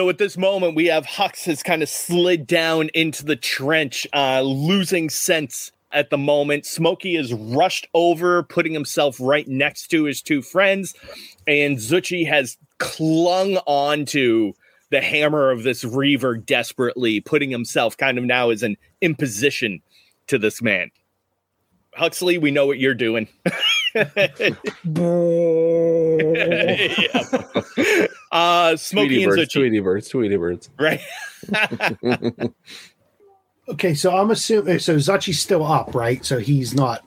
So at this moment, we have Hux has kind of slid down into the trench, uh, losing sense at the moment. Smokey is rushed over, putting himself right next to his two friends, and Zuchy has clung onto the hammer of this Reaver desperately, putting himself kind of now as an imposition to this man. Huxley, we know what you're doing. yeah. Uh, Smokey Tweety and birds, Zuchy. Tweety birds, Tweety birds. Right. Okay, so I'm assuming so Zachi's still up, right? So he's not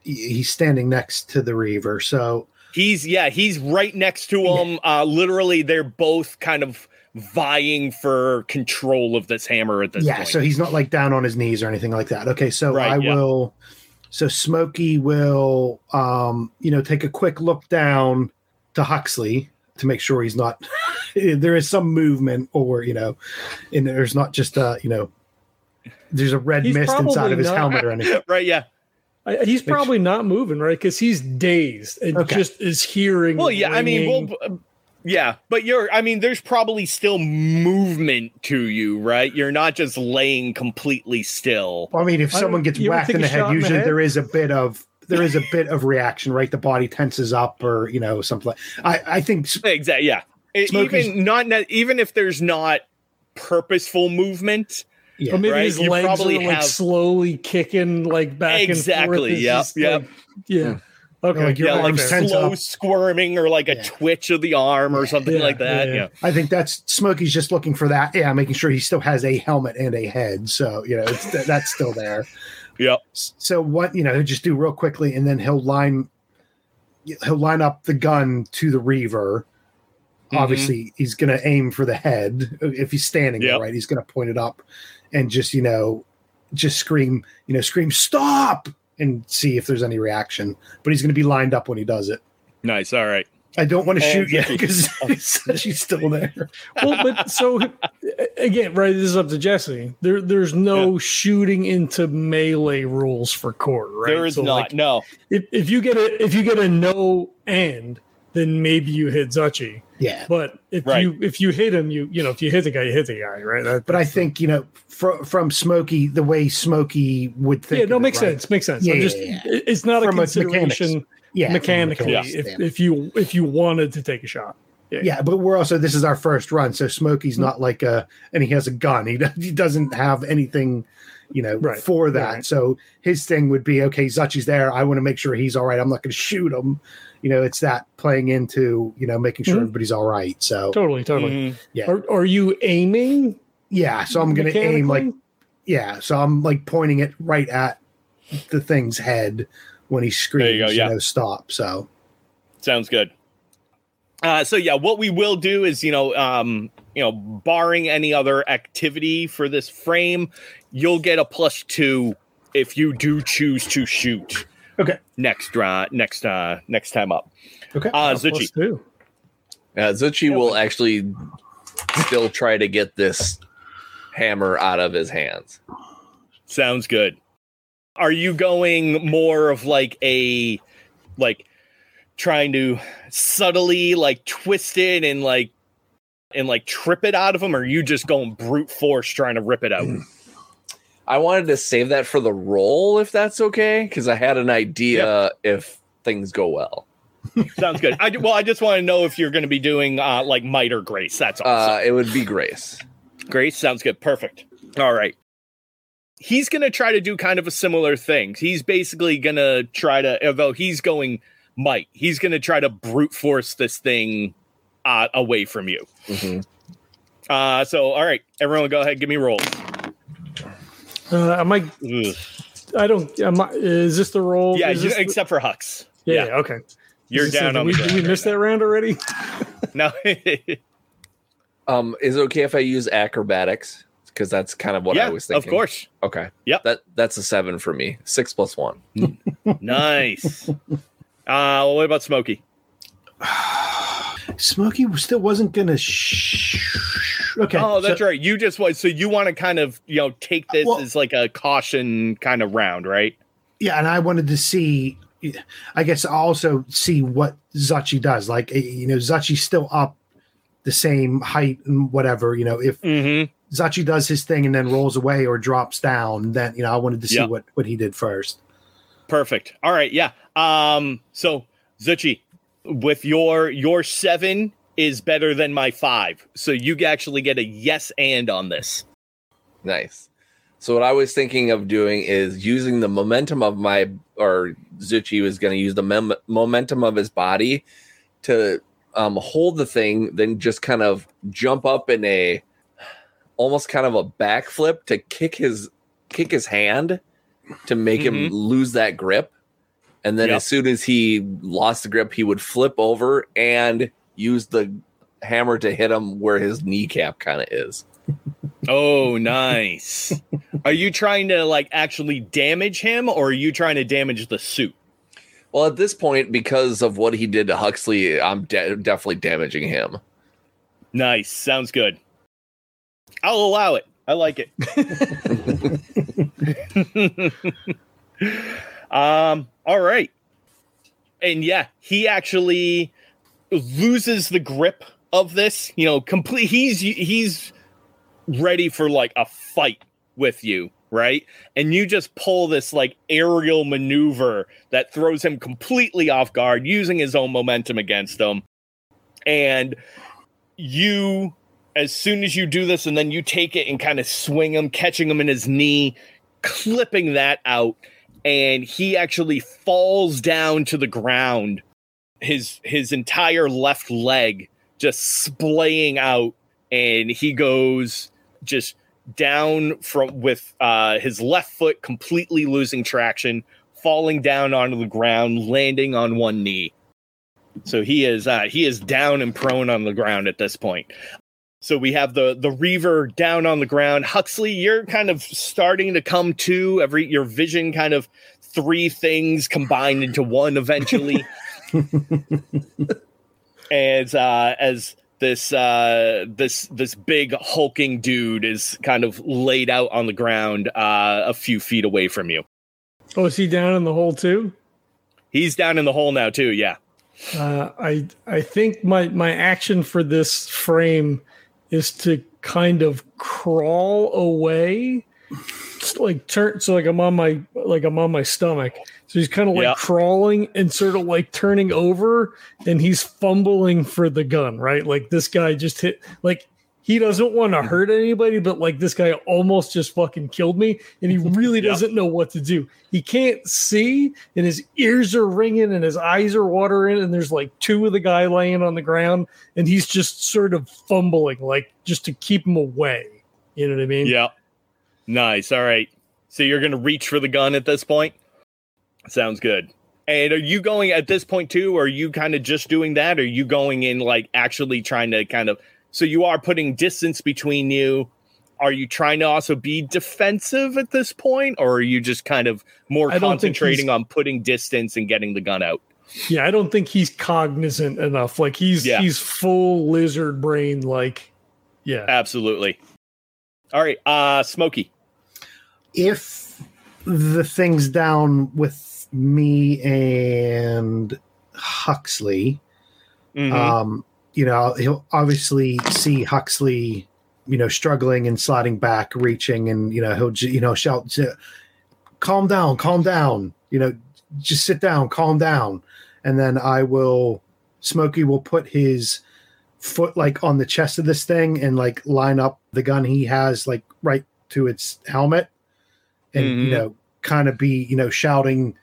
he's standing next to the Reaver. So He's yeah, he's right next to him. Uh literally they're both kind of vying for control of this hammer at this yeah, point. so he's not like down on his knees or anything like that. Okay, so Right, I yeah. will so Smokey will um you know take a quick look down to Huxley to make sure he's not there is some movement or you know and there's not just uh you know there's a red He's mist inside of his not- helmet or anything. right, yeah. I, he's probably not moving, right? Because he's dazed and Okay. just is hearing. Well, yeah, I mean, well, yeah, but you're, I mean, there's probably still movement to you, right? You're not just laying completely still. I mean, if I someone gets whacked in the head, shot in the usually head? there is a bit of there is a bit of reaction, right? The body tenses up, or you know, something. Like, I I think Exactly, yeah. Smokey's- even not, even if there's not purposeful movement, yeah. Or maybe right, his you legs are probably like have- slowly kicking like back Exactly, and forth. It's yep, yep. like- yeah. Hmm. Okay. Like your yeah, like slow up. squirming or like a Yeah. twitch of the arm or something Yeah, like that. yeah, Yeah, yeah. I think that's Smokey's just looking for that. Yeah, making sure he still has a helmet and a head, so you know it's, that's still there. Yep. S- So what you know, he'll just do real quickly, and then he'll line he'll line up the gun to the Reaver. Mhm. Obviously, he's going to aim for the head if he's standing Yep. there, right? He's going to point it up and just you know, just scream, you know, scream stop and see if there's any reaction. But he's going to be lined up when he does it. nice. All right. I don't want to And shoot yet because she's still there. well, but so again, right? This is up to Jesse. There, there's no shooting into melee rules for CORE, right? There is So, not. like, no. if, if you get a if you get a no and, then maybe you hit Zuchy. Yeah. But if Right. you if you hit him, you you know if you hit the guy, you hit the guy, right? That, But I think you know from from Smokey the way Smokey would think. yeah, no, of it, makes right? sense. Makes sense. Yeah, I'm just yeah. it- it's not From a a consideration Yeah, mechanically mechanics if, if you if you wanted to take a shot. yeah, yeah. but we're also this is our first run, so Smokey's not like a and he has a gun. He he doesn't have anything, you know, Right, for that. right. So his thing would be okay. Zachi's there. I want to make sure he's all right. I'm not going to shoot him. You know, it's that playing into you know making sure Mhm. everybody's all right. So Totally, totally. Mhm. yeah, Are, are you aiming? yeah. So I'm going to aim like yeah. So I'm like pointing it right at the thing's head when he screams. You go, yeah. know, stop. So Sounds good. Uh, so yeah, what we will do is, you know, um, you know, barring any other activity for this frame, you'll get a plus two if you do choose to shoot. Okay. Next uh next uh next time up. okay. Uh Zuchy. two. Uh, Zuchy will actually still try to get this hammer out of his hands. Sounds good. Are you going more of like a like trying to subtly like twist it and like and like trip it out of him or are you just going brute force trying to rip it out? I wanted to save that for the role if that's okay, because I had an idea if things go well. Sounds good. I well, I just want to know if you're going to be doing uh, like might or grace. That's all. Uh, it would be Grace. grace sounds good. Perfect. All right. He's going to try to do kind of a similar thing. He's basically going to try to, although he's going might, he's going to try to brute force this thing uh, away from you. Mhm. Uh, so, all right, everyone, go ahead, give me rolls. Uh, am I? Ugh. I don't. Am I, is this the roll? Yeah, you, this the- except for Hux. yeah, yeah. Okay. You're down a- on we, the Did we miss right that round already? no. Um, is it okay if I use acrobatics? Because that's kind of what yeah, I was thinking. of course. Okay. Yep. That that's a seven for me. Six plus one. Nice. Uh, what about Smokey? Smokey still wasn't going to. Sh- okay. Oh, that's so- right. You just want so you want to kind of you know take this Well- as like a caution kind of round, right? Yeah, and I wanted to see. I guess also see what Zachi does. Like eh, you know, Zachi's still up. the same height and whatever. You know, if Mm-hmm. Zachi does his thing and then rolls away or drops down, then you know I wanted to see Yep. what what he did first. Perfect. All right. Yeah. Um. So Zuchy, with your your seven is better than my five, so you actually get a yes and on this. Nice. So what I was thinking of doing is using the momentum of my or Zuchy was going to use the mem- momentum of his body to um, hold the thing, then just kind of jump up in a almost kind of a backflip to kick his kick his hand to make him Mhm. lose that grip. And then Yep. as soon as he lost the grip, he would flip over and use the hammer to hit him where his kneecap kind of is. Oh, nice. are you trying to like actually damage him, or are you trying to damage the suit? Well, at this point, because of what he did to Huxley, I'm de- definitely damaging him. Nice. Sounds good. I'll allow it. I like it. um, all right. And yeah, he actually loses the grip of this, you know, complete he's he's ready for like a fight with you, right? And you just pull this like aerial maneuver that throws him completely off guard using his own momentum against him. And you as soon as you do this and then you take it and kind of swing him catching him in his knee clipping that out and he actually falls down to the ground. His his entire left leg just splaying out and he goes just down from with uh his left foot completely losing traction falling down onto the ground landing on one knee. So he is uh he is down and prone on the ground at this point so we have the the Reaver down on the ground. Huxley, you're kind of starting to come to. Every your vision kind of three things combined into one eventually. as uh as this uh this this big hulking dude is kind of laid out on the ground uh a few feet away from you. Oh, is he down in the hole too? He's down in the hole now too, yeah. Uh, I I think my my action for this frame is to kind of crawl away, like turn. So like I'm on my like I'm on my stomach. So he's kind of like Yeah. crawling and sort of like turning over, and he's fumbling for the gun. Right, like this guy just hit like. He doesn't want to mm-hmm. hurt anybody, but like this guy almost just fucking killed me, and he really Yep. doesn't know what to do. He can't see, and his ears are ringing, and his eyes are watering, and there's like two of the guy laying on the ground, and he's just sort of fumbling, like just to keep him away. You know what I mean? Yeah. Nice. All right. So you're going to reach for the gun at this point? Sounds good. And are you going at this point too? Or are you kind of just doing that? Or are you going in like actually trying to kind of. So you are putting distance between you. Are you trying to also be defensive at this point? Or are you just kind of more I don't think concentrating on putting distance and getting the gun out? Yeah, I don't think he's cognizant enough. Like he's Yeah. he's full lizard brain. Like, yeah. Absolutely. All right. Uh Smokey. If the thing's down with me and Huxley, Mhm. um, you know, he'll obviously see Huxley, you know, struggling and sliding back, reaching, and you know, he'll you know shout, "Calm down, calm down," you know, just sit down, calm down, and then I will. Smokey will put his foot like on the chest of this thing and like line up the gun he has like right to its helmet, and you Mhm. know, kind of be you know shouting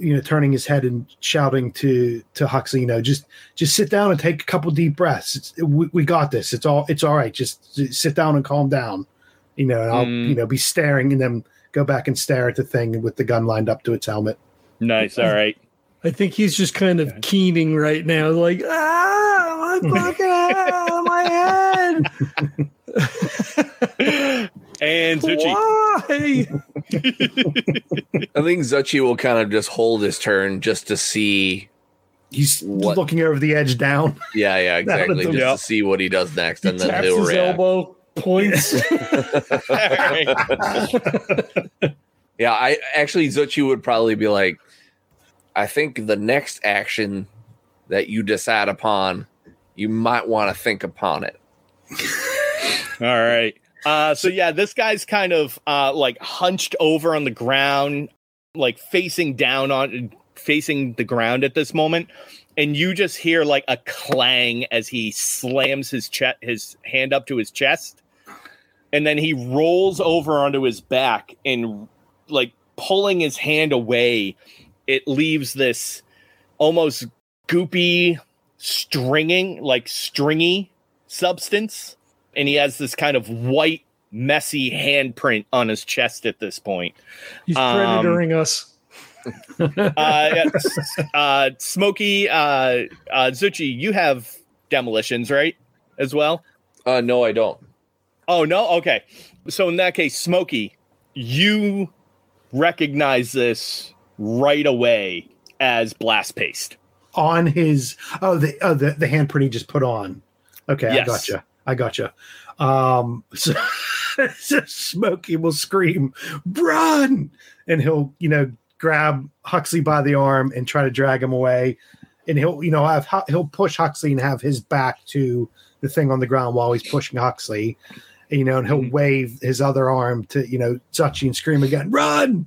you know turning his head and shouting to to Huxley, you know, just just sit down and take a couple deep breaths. It's, we, we got this. It's all it's all right. Just, just sit down and calm down. You know, and I'll Mm. you know be staring and then go back and stare at the thing with the gun lined up to its helmet. Nice. All right. I think he's just kind of keening right now, like ah, my fucking head my head. and Zuchy. Why? I think Zuchy will kind of just hold his turn just to see. He's What? looking over the edge down. Yeah, yeah, exactly. Just Yeah. to see what he does next, He and then taps he'll his react. elbow, points. Yeah, I actually Zuchy would probably be like, I think the next action that you decide upon, you might want to think upon it. All right. Uh, so yeah, this guy's kind of uh, like hunched over on the ground, like facing down on facing the ground at this moment, and you just hear like a clang as he slams his chest, his hand up to his chest, and then he rolls over onto his back and like pulling his hand away, it leaves this almost goopy, stringing like stringy substance and he has this kind of white, messy handprint on his chest at this point. He's Um, predatoring us. Uh, yeah, uh, Smokey, uh, uh, Zuchy, you have demolitions, right? As well. Uh, no, I don't. Oh no, okay. So in that case, Smokey, you recognize this right away as blast paste. on his oh the oh, the the handprint he just put on. Okay, Yes. I gotcha. I gotcha. Um, so, so Smokey will scream, "Run!" and he'll you know grab Huxley by the arm and try to drag him away, and he'll you know have he'll push Huxley and have his back to the thing on the ground while he's pushing Huxley. You know, and he'll Mhm. wave his other arm to you know Zachi and scream again, "Run!"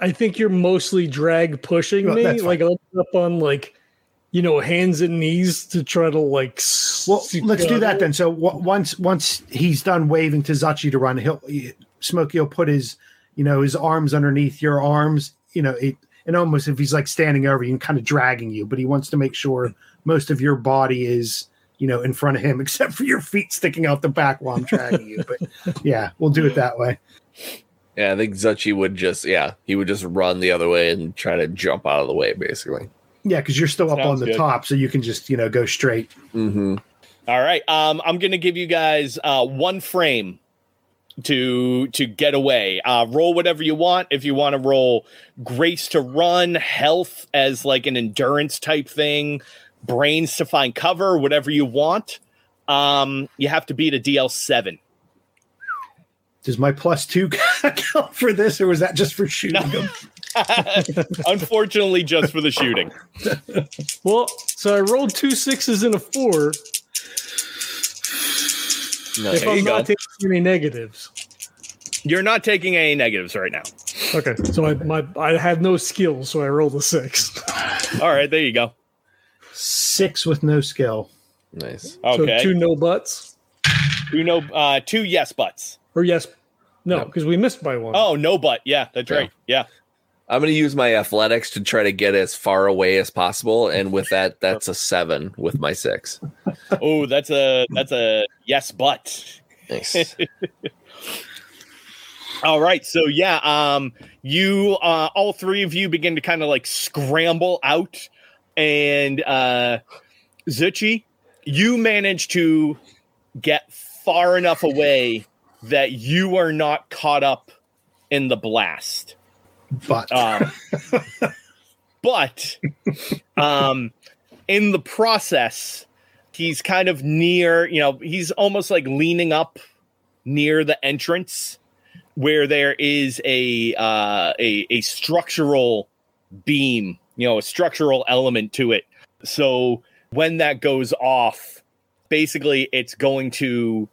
I think you're mostly drag pushing Well, me, like up on like, you know, hands and knees to try to like. Well, s- let's do that then. So w- once once he's done waving to Zachi to run, he'll he, Smokey will put his you know his arms underneath your arms. You know, it, and almost if he's like standing over you and kind of dragging you, but he wants to make sure most of your body is you know in front of him, except for your feet sticking out the back while I'm dragging you. But yeah, we'll do it that way. Yeah, I think Zuchy would just yeah, he would just run the other way and try to jump out of the way, basically. Yeah, because you're still up on the good. top, so you can just you know go straight. Mm-hmm. All right. Um, I'm gonna give you guys uh, one frame to to get away. Uh, roll whatever you want. If you want to roll grace to run, health as like an endurance type thing, brains to find cover, whatever you want. Um, you have to beat a DL seven. Does my plus two count for this, or was that just for shooting No. him? Unfortunately, just for the shooting. Well, so I rolled two sixes and a four. No, if I'm you not go. taking any negatives. You're not taking any negatives right now. Okay, so I my I had no skills, so I rolled a six. All right, there you go. Six with no skill. nice. Okay, So two no butts two no, uh, two yes buts. or yes, no, No. because we missed by one. Oh, no butt. Yeah, that's Yeah. right. Yeah. I'm gonna use my athletics to try to get as far away as possible, and with that, that's a seven with my six. Oh, that's a that's a yes but. Nice. All right. So yeah, um you uh all three of you begin to kind of like scramble out and uh Zuchy, you manage to get far enough away that you are not caught up in the blast. But Um, but um, in the process, he's kind of near, you know, he's almost like leaning up near the entrance where there is a uh, a, a structural beam, you know, a structural element to it. So when that goes off, basically it's going to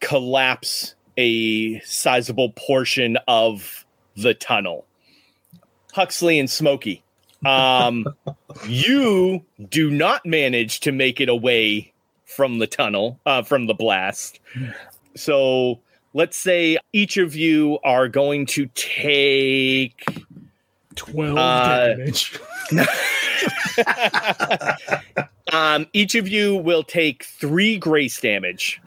collapse a sizable portion of the tunnel. Huxley and Smokey. Um, you do not manage to make it away from the tunnel, uh, from the blast. So let's say each of you are going to take. Twelve uh, damage. um, each of you will take three grace damage.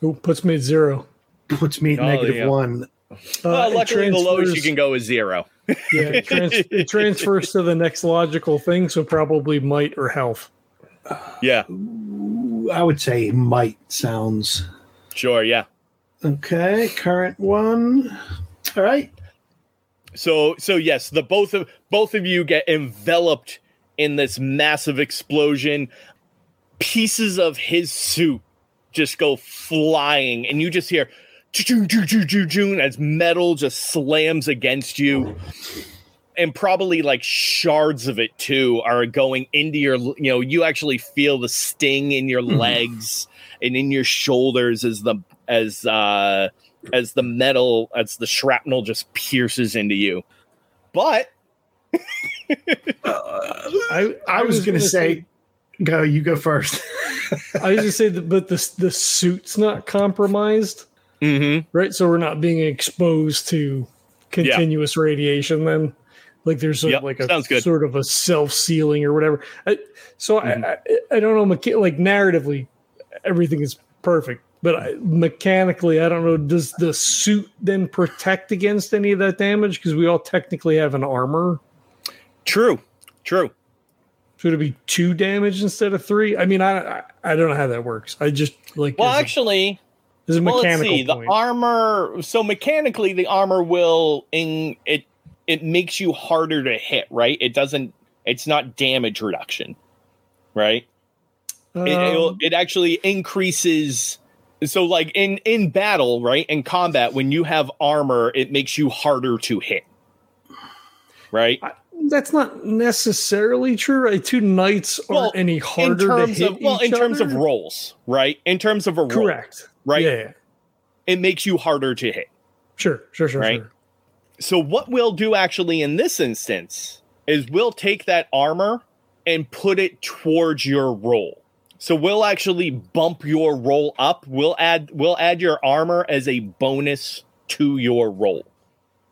Who puts me at zero? puts me at Oh, negative yeah. one. Uh, well, luckily, the lowest you can go is zero. Yeah, it, trans- it transfers to the next logical thing, so probably might or health. Yeah, I would say might sounds sure. Yeah. okay. Current one. All right. So so yes, the both of both of you get enveloped in this massive explosion. Pieces of his suit just go flying, and you just hear as metal just slams against you. and probably like shards of it too are going into your you know you actually feel the sting in your Mhm. legs and in your shoulders as the as uh as the metal as the shrapnel just pierces into you but I, I was, going to say, go, you go first. I was going to say that, but the the suit's not compromised, mhm, right? So we're not being exposed to continuous radiation. Then, like there's a, Yep, like a sounds good. sort of a self sealing or whatever. I, so Mhm. I, I I don't know. mecha- Like narratively, everything is perfect, but I, mechanically, I don't know. Does the suit then protect against any of that damage? Because we all technically have an armor. true true Should it be two damage instead of three? I mean, I I, I don't know how that works. I just like well as a- actually as a well, let's mechanical see the point. armor so mechanically the armor will in it it makes you harder to hit right it doesn't it's not damage reduction right it, Um, it actually increases so like in in battle right in combat when you have armor it makes you harder to hit right that's not necessarily true. Right? Two knights aren't Well, any in harder to hit of well in each terms of other. rolls right in terms of a Correct. Right Yeah. it makes you harder to hit Sure. Sure. Sure. Right. Sure. so what we'll do actually in this instance is we'll take that armor and put it towards your roll so we'll actually bump your roll up we'll add we'll add your armor as a bonus to your roll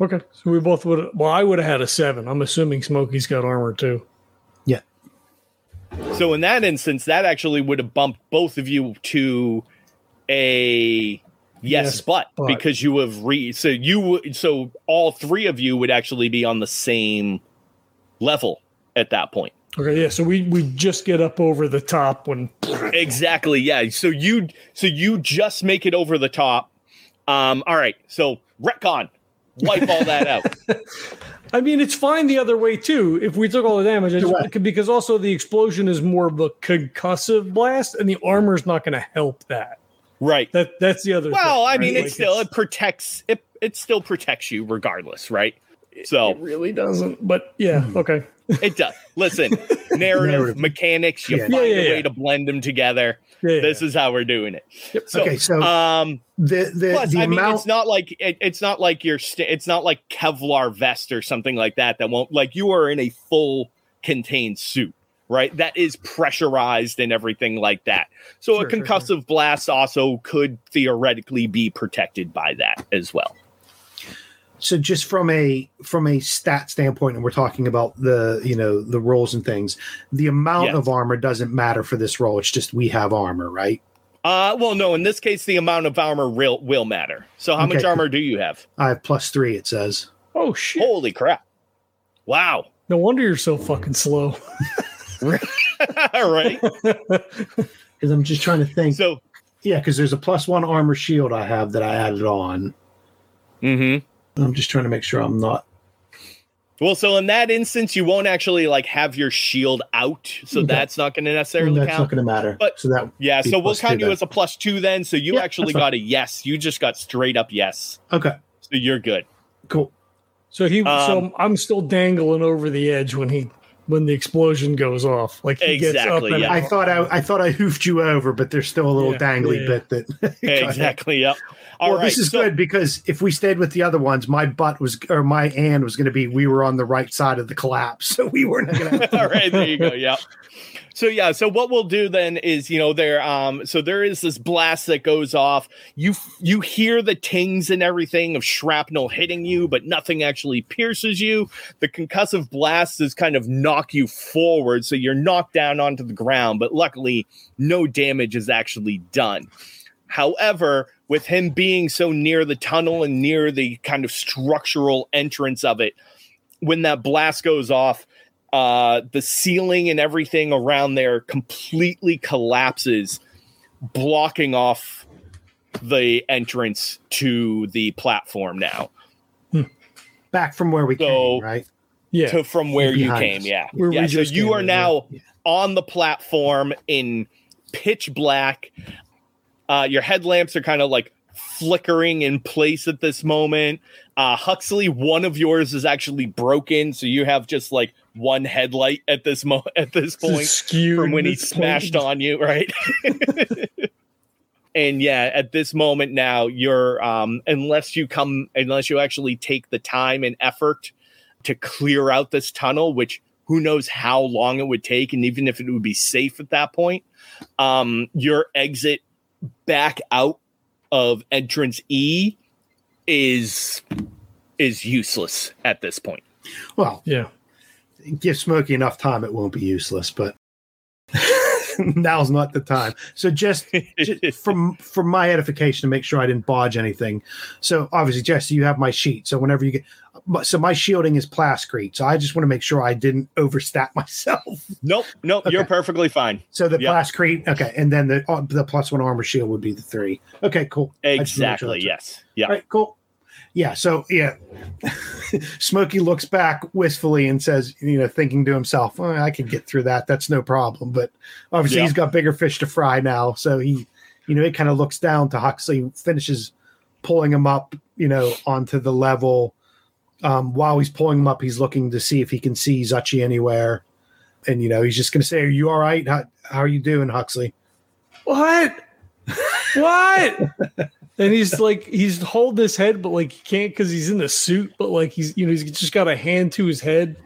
Okay. So we both would. Well, I would have had a seven. I'm assuming Smokey's got armor too. Yeah. So in that instance that actually would have bumped both of you to a yes, Yes, but, but. because you have re so you would so all three of you would actually be on the same level at that point Okay. Yeah. So we we just get up over the top when. Exactly. Yeah. So you so you just make it over the top. Um. All right. So retcon, wipe all that out. I mean, it's fine the other way too. If we took all the damage, just- because also the explosion is more of a concussive blast, and the armor's not going to help that. Right. That that's the other. Well, thing, I mean, right? it Like, still it protects it. It still protects you regardless, right? So it really doesn't. But yeah. Mhm. Okay. it does. Listen, narrative, Narrative. mechanics. You Yeah. find Yeah, yeah, a way to blend them together. Yeah. This is how we're doing it. Yep. So, okay, so um, the the, Plus, the I mean, it's not like it, it's not like you're st- it's not like Kevlar vest or something like that that won't like you are in a full contained suit, right? That is pressurized and everything like that. So Sure, a sure, concussive blast also could theoretically be protected by that as well. so just from a from a stat standpoint and we're talking about the you know the rolls and things the amount Yes. of armor doesn't matter for this roll it's just we have armor right Uh, well, no, in this case, the amount of armor will will matter. So, how much Okay. armor do you have? i have plus three it says Oh shit! Holy crap! Wow! No wonder you're so fucking slow. All right. because i'm just trying to think So, yeah because there's a plus one armor shield i have that i added on mm-hmm. i'm just trying to make sure i'm not Well, so in that instance, you won't actually like have your shield out, so Okay. that's not going to necessarily that's count. not going to matter But- so that yeah, so we'll plus count you then. as a plus two then. So you Yeah, actually that's fine. got a yes. You just got straight up yes. okay So you're good. cool So he. Um, so I'm still dangling over the edge when he when the explosion goes off. Like he gets up Exactly, and yeah. i thought i i thought i hoofed you over but there's still a little Yeah, dangly yeah, bit that exactly. Yep. All well, right. this is so- good because if we stayed with the other ones, my butt was or my hand was going to be we were on the right side of the collapse, so we weren't going to. All right, there you go. Yeah. So yeah, so what we'll do then is, you know, there um so there is this blast that goes off. You you hear the tings and everything of shrapnel hitting you, but nothing actually pierces you. The concussive blast is kind of knock you forward, so you're knocked down onto the ground, but luckily no damage is actually done. However, with him being so near the tunnel and near the kind of structural entrance of it, when that blast goes off, uh, the ceiling and everything around there completely collapses, blocking off the entrance to the platform now Back from where we So- came, right? yeah. to from where you came. us. Yeah, Where we yeah. So just you came are now yeah. on the platform in pitch black. Uh, your headlamps are kind of like flickering in place at this moment. Uh, Huxley, one of yours is actually broken, so you have just like one headlight at this mo at this point Skewed from when he smashed pointed. on you, right? and yeah, at this moment now, you're um unless you come unless you actually take the time and effort to clear out this tunnel, which who knows how long it would take, and even if it would be safe at that point, um, your exit back out of entrance E is is useless at this point. Well, Yeah. give Smokey enough time, it won't be useless, but now's not the time. So just, just from from my edification to make sure I didn't bodge anything. So obviously, Jesse, you have my sheet. So whenever you get, but- so my shielding is plascrete. So I just want to make sure I didn't overstat myself. Nope, nope, you're perfectly fine. So the Yeah. plascrete, okay, and then the uh, the plus one armor shield would be the three. Okay, cool. I just wanna make sure Exactly, that's- yes. Yeah. Right, cool. Yeah, so yeah, Smokey looks back wistfully and says, you know, thinking to himself, "Oh, I can get through that. That's no problem. But obviously, Yeah. he's got bigger fish to fry now. So he, you know, he kind of looks down to Huxley, finishes pulling him up, you know, onto the level. Um, while he's pulling him up, he's looking to see if he can see Zachi anywhere. And, you know, he's just going to say, Are you all right? How, how are you doing, Huxley? What? what? and he's like, he's holding his head, but like he can't because he's in the suit. But like he's, you know, he's just got a hand to his head,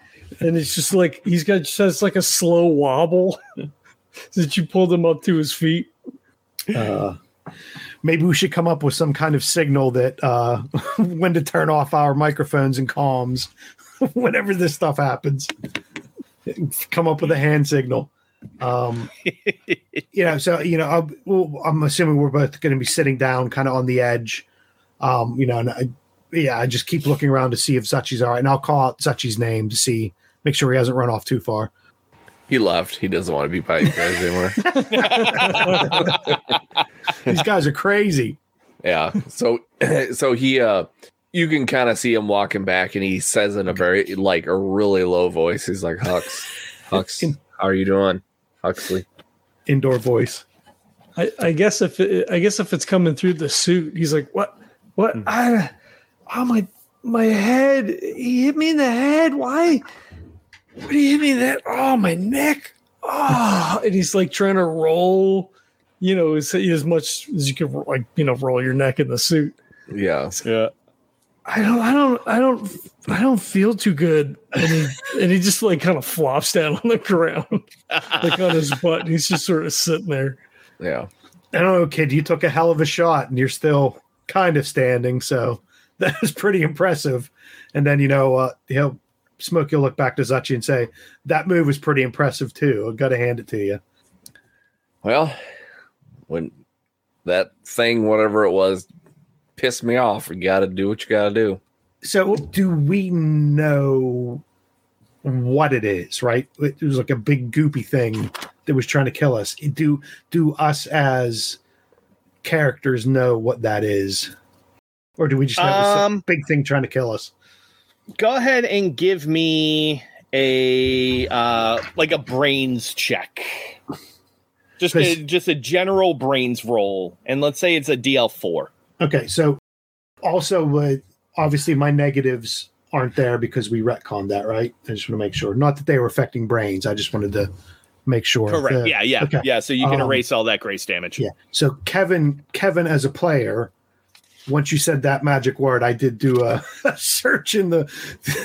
and it's just like he's got just has like a slow wobble that you pulled him up to his feet. uh, maybe we should come up with some kind of signal that uh, when to turn off our microphones and comms whenever this stuff happens. Come up with a hand signal. Um, you know, so you know, I'll, well, I'm assuming we're both going to be sitting down, kind of on the edge. Um, you know, and I, yeah, I just keep looking around to see if Zachi's all right, and I'll call out Zachi's name to see, make sure he hasn't run off too far. He left. He doesn't want to be by you guys anymore. These guys are crazy. yeah. So so he uh you can kind of see him walking back and he says in a very like a really low voice, he's like, Hux, Hux, how are you doing? Huxley. Indoor voice. I, I guess if it, I guess if it's coming through the suit, he's like, "What? What? I, oh my, my head! He hit me in the head. Why? What do you hit me that? Oh, my neck! Oh!" And he's like trying to roll, you know, as, as much as you can, like you know, roll your neck in the suit. Yeah. Yeah. I don't, I don't, I don't, I don't feel too good. And he, and he just like kind of flops down on the ground, like on his butt. And he's just sort of sitting there. Yeah. I don't know, kid. You took a hell of a shot, and you're still kind of standing. So that was pretty impressive. And then you know, uh, he'll Smokey will look back to Zachi and say, "That move was pretty impressive too. I've got to hand it to you." Well, when that thing, whatever it was, pissed me off, you gotta do what you gotta do. So, do we know what it is? Right? It was like a big goopy thing that was trying to kill us. Do do us as characters know what that is, or do we just have this Um, big thing trying to kill us? Go ahead and give me a uh like a brains check. Just a, just a general brains roll, and let's say it's a DL four. Okay, so also, uh, obviously, my negatives aren't there because we retconned that, right? I just want to make sure. Not that they were affecting brains. I just wanted to make sure. Correct. Uh, yeah, yeah, okay. yeah. So you can Um, erase all that grace damage. Yeah. So Kevin, Kevin, as a player, once you said that magic word, I did do a, a search in the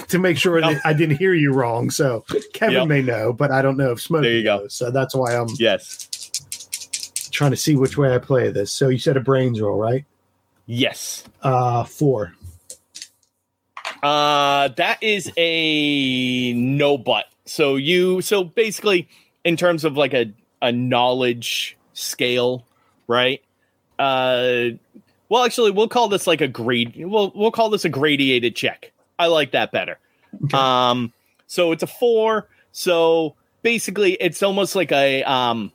to make sure Yep. I didn't hear you wrong. So Kevin Yep. may know, but I don't know if Smokey There you go. knows. So that's why I'm Yes. trying to see which way I play this. So you said a brains roll, right? Yes. Uh, four. Uh that is a no but. So you so basically in terms of like a a knowledge scale, right? Uh well actually we'll call this like a grade we'll we'll call this a gradiated check. I like that better. Okay. Um so it's a 4. So basically it's almost like a um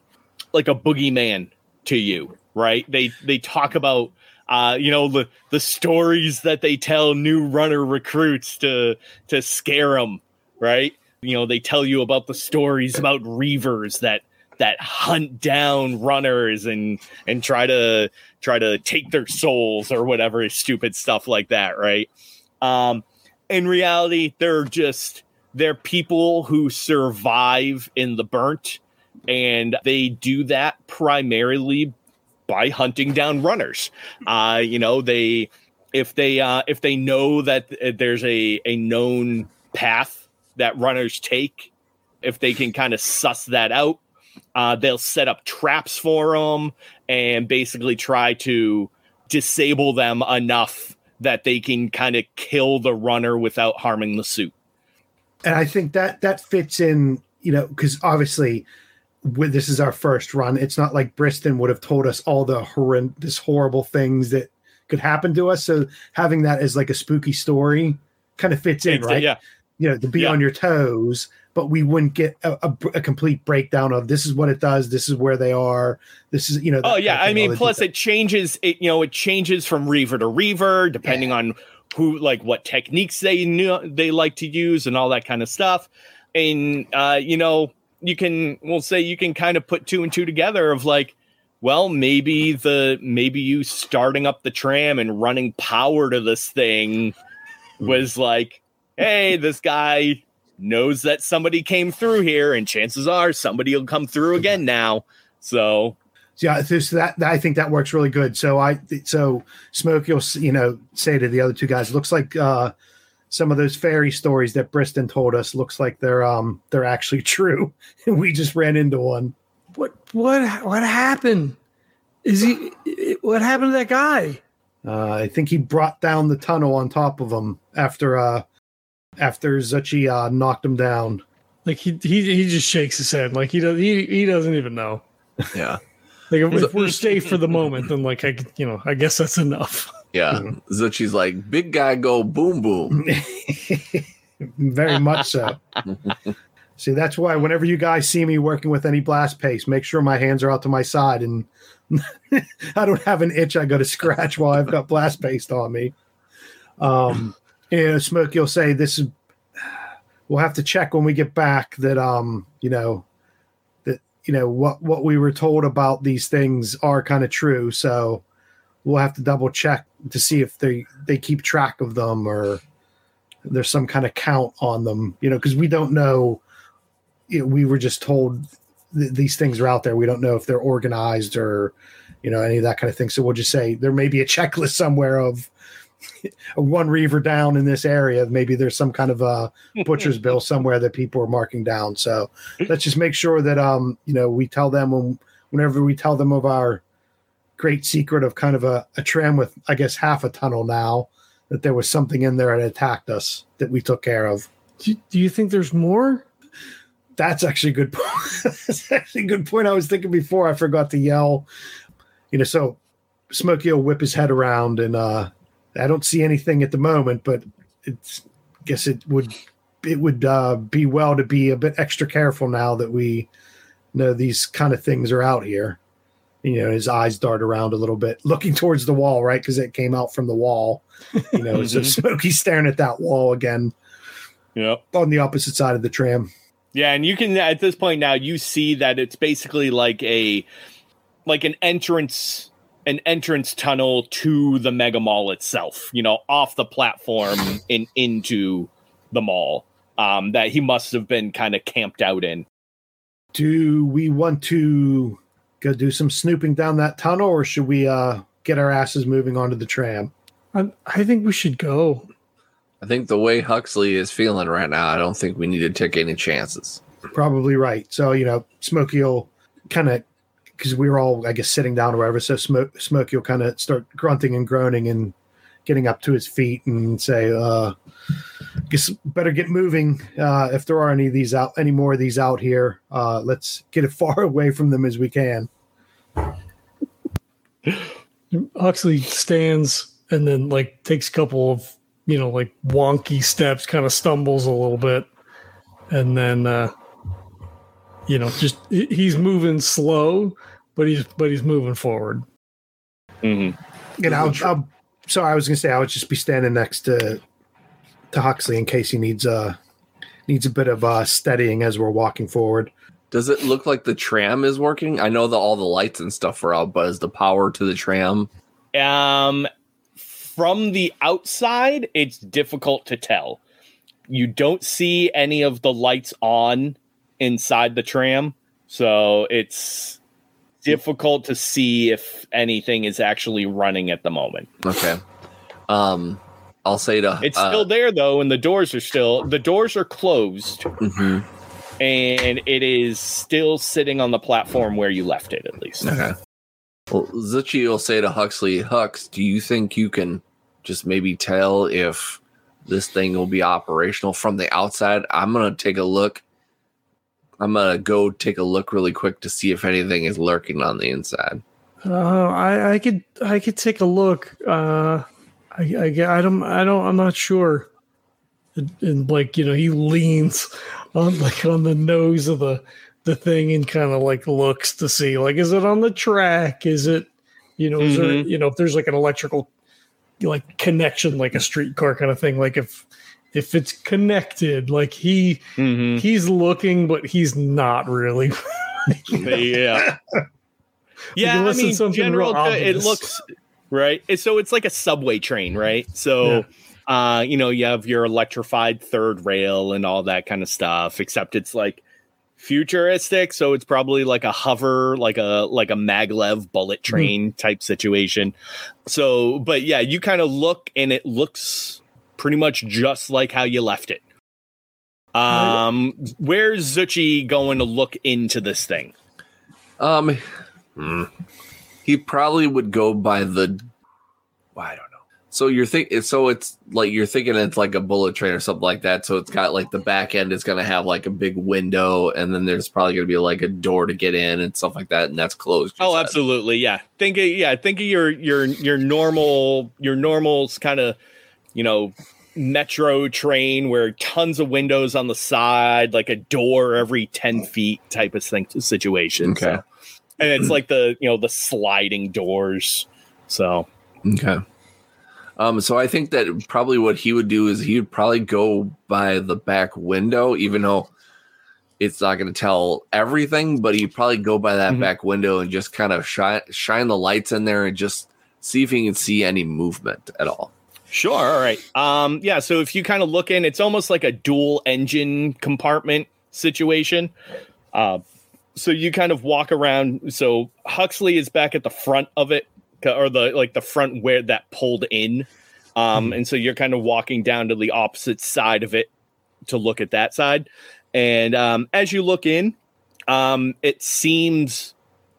like a boogeyman to you, right? They they talk about uh, you know the the stories that they tell new runner recruits to to scare them, right? You know they tell you about the stories about reavers that that hunt down runners and and try to try to take their souls or whatever stupid stuff like that, right? Um, in reality, they're just they're people who survive in the burnt, and they do that primarily by hunting down runners. Uh, you know, they if they uh, if they know that there's a a known path that runners take, if they can kind of suss that out, uh, they'll set up traps for them and basically try to disable them enough that they can kind of kill the runner without harming the suit. And I think that that fits in, you know, because obviously, with this is our first run. It's not like Briston would have told us all the horrendous, horrible things that could happen to us. So having that as like a spooky story kind of fits in, right? Yeah. You know, to be Yeah. on your toes, but we wouldn't get a, a, a complete breakdown of this is what it does, this is where they are, this is you know. Oh yeah, I mean, plus it changes. It you know it changes from reaver to reaver depending on who like what techniques they knew they like to use and all that kind of stuff. And uh, you know, you can we'll say you can kind of put two and two together of like, well, maybe the maybe you starting up the tram and running power to this thing was like, hey, this guy knows that somebody came through here, and chances are somebody will come through again now. So yeah, so so that, that I think that works really good. So I so Smokey will s- you know say to the other two guys, looks like uh some of those fairy stories that Briston told us looks like they're um they're actually true. we just ran into one. What what what happened? Is he? What happened to that guy? Uh, I think he brought down the tunnel on top of him after uh after Zuchy uh knocked him down. Like he he he just shakes his head. Like he does he he doesn't even know. Yeah. Like if, if we're safe for the moment, then like I you know I guess that's enough. Yeah. Mhm. Zuchy's like, big guy go boom boom. Very much so. See, that's why whenever you guys see me working with any blast paste, make sure my hands are out to my side and I don't have an itch I got to scratch while I've got blast paste on me. Um, and Smokey will say this is. We'll have to check when we get back that um, you know, that you know what what we were told about these things are kind of true. So we'll have to double check to see if they they keep track of them or there's some kind of count on them. You know, because we don't know. You know, we were just told th- these things are out there. We don't know if they're organized or you know any of that kind of thing. So we'll just say there may be a checklist somewhere of one reaver down in this area. Maybe there's some kind of a butcher's bill somewhere that people are marking down. So let's just make sure that um you know we tell them when whenever we tell them of our great secret of kind of a, a tram with I guess half a tunnel now that there was something in there that attacked us that we took care of. Do, do you think there's more? That's actually a good point. That's actually a good point. I was thinking before I forgot to yell. You know, so Smokey will whip his head around and uh I don't see anything at the moment, but it's guess it would it would uh be well to be a bit extra careful now that we know these kind of things are out here. You know, his eyes dart around a little bit, looking towards the wall, right? Because it came out from the wall. You know, so Mhm. Smokey's staring at that wall again Yep. on the opposite side of the tram. Yeah, and you can at this point now you see that it's basically like a like an entrance an entrance tunnel to the mega mall itself, you know, off the platform and into the mall. Um that he must have been kind of camped out in. do we want to go do some snooping down that tunnel or should we uh get our asses moving onto the tram I, I think we should go. I think the way Huxley is feeling right now, I don't think we need to take any chances. probably right so you know smokey will kind of because we were all i guess sitting down or whatever so Smoke, smokey will kind of start grunting and groaning and getting up to his feet and say uh guess better get moving uh if there are any of these out any more of these out here. Uh let's get as far away from them as we can. Huxley stands and then like takes a couple of you know like wonky steps, kind of stumbles a little bit, and then uh, you know just he's moving slow, but he's but he's moving forward. Mm-hmm. And I'll, I'll sorry, I was gonna say I would just be standing next to to Huxley in case he needs uh needs a bit of uh steadying as we're walking forward. Does it look like the tram is working? I know that all the lights and stuff are out, but is the power to the tram? Um, from the outside, it's difficult to tell. You don't see any of the lights on inside the tram, so it's difficult to see if anything is actually running at the moment. Okay. Um, I'll say to It's uh, still there though, and the doors are still the doors are closed, mhm. and it is still sitting on the platform where you left it, at least. Okay. Well, Zuchy will say to Huxley, Hux, do you think you can just maybe tell if this thing will be operational from the outside? I'm gonna take a look. I'm gonna go take a look really quick to see if anything is lurking on the inside. Uh, I, I could I could take a look. Uh, I, I I don't I don't I'm not sure. And, and like you know, he leans on like on the nose of the the thing and kind of like looks to see like is it on the track? Is it you know is there you know if there's like an electrical like connection like a streetcar kind of thing like if if it's connected like he Mhm. he's looking but he's not really yeah. Yeah, I mean, general, real it looks right. And So it's like a subway train, right? So, uh, you know, you have your electrified third rail and all that kind of stuff. Except it's like futuristic, so it's probably like a hover, like a like a maglev bullet train type situation. So, but yeah, you kind of look and it looks pretty much just like how you left it. Um, where's Zuchy going to look into this thing? Um, hmm. he probably would go by the. I don't know. So you're thinking, so it's like you're thinking it's like a bullet train or something like that. So it's got like the back end is going to have like a big window, and then there's probably going to be like a door to get in and stuff like that, and that's closed. Oh, said. absolutely. Yeah. Think of yeah, think of your your your normal your normal kind of, you know, metro train where tons of windows on the side, like a door every 10 feet type of thing situation. Okay. So- and it's like the, you know, the sliding doors. So Okay. Um, so I think that probably what he would do is he would probably go by the back window, even though it's not going to tell everything, but he'd probably go by that Mhm. back window and just kind of shine shine the lights in there and just see if he can see any movement at all. Sure. All right. Um, yeah. So if you kind of look in, it's almost like a dual engine compartment situation. Uh, so you kind of walk around. So Huxley is back at the front of it, or the like the front where that pulled in. Um, and so you're kind of walking down to the opposite side of it to look at that side. And um, as you look in, um, it seems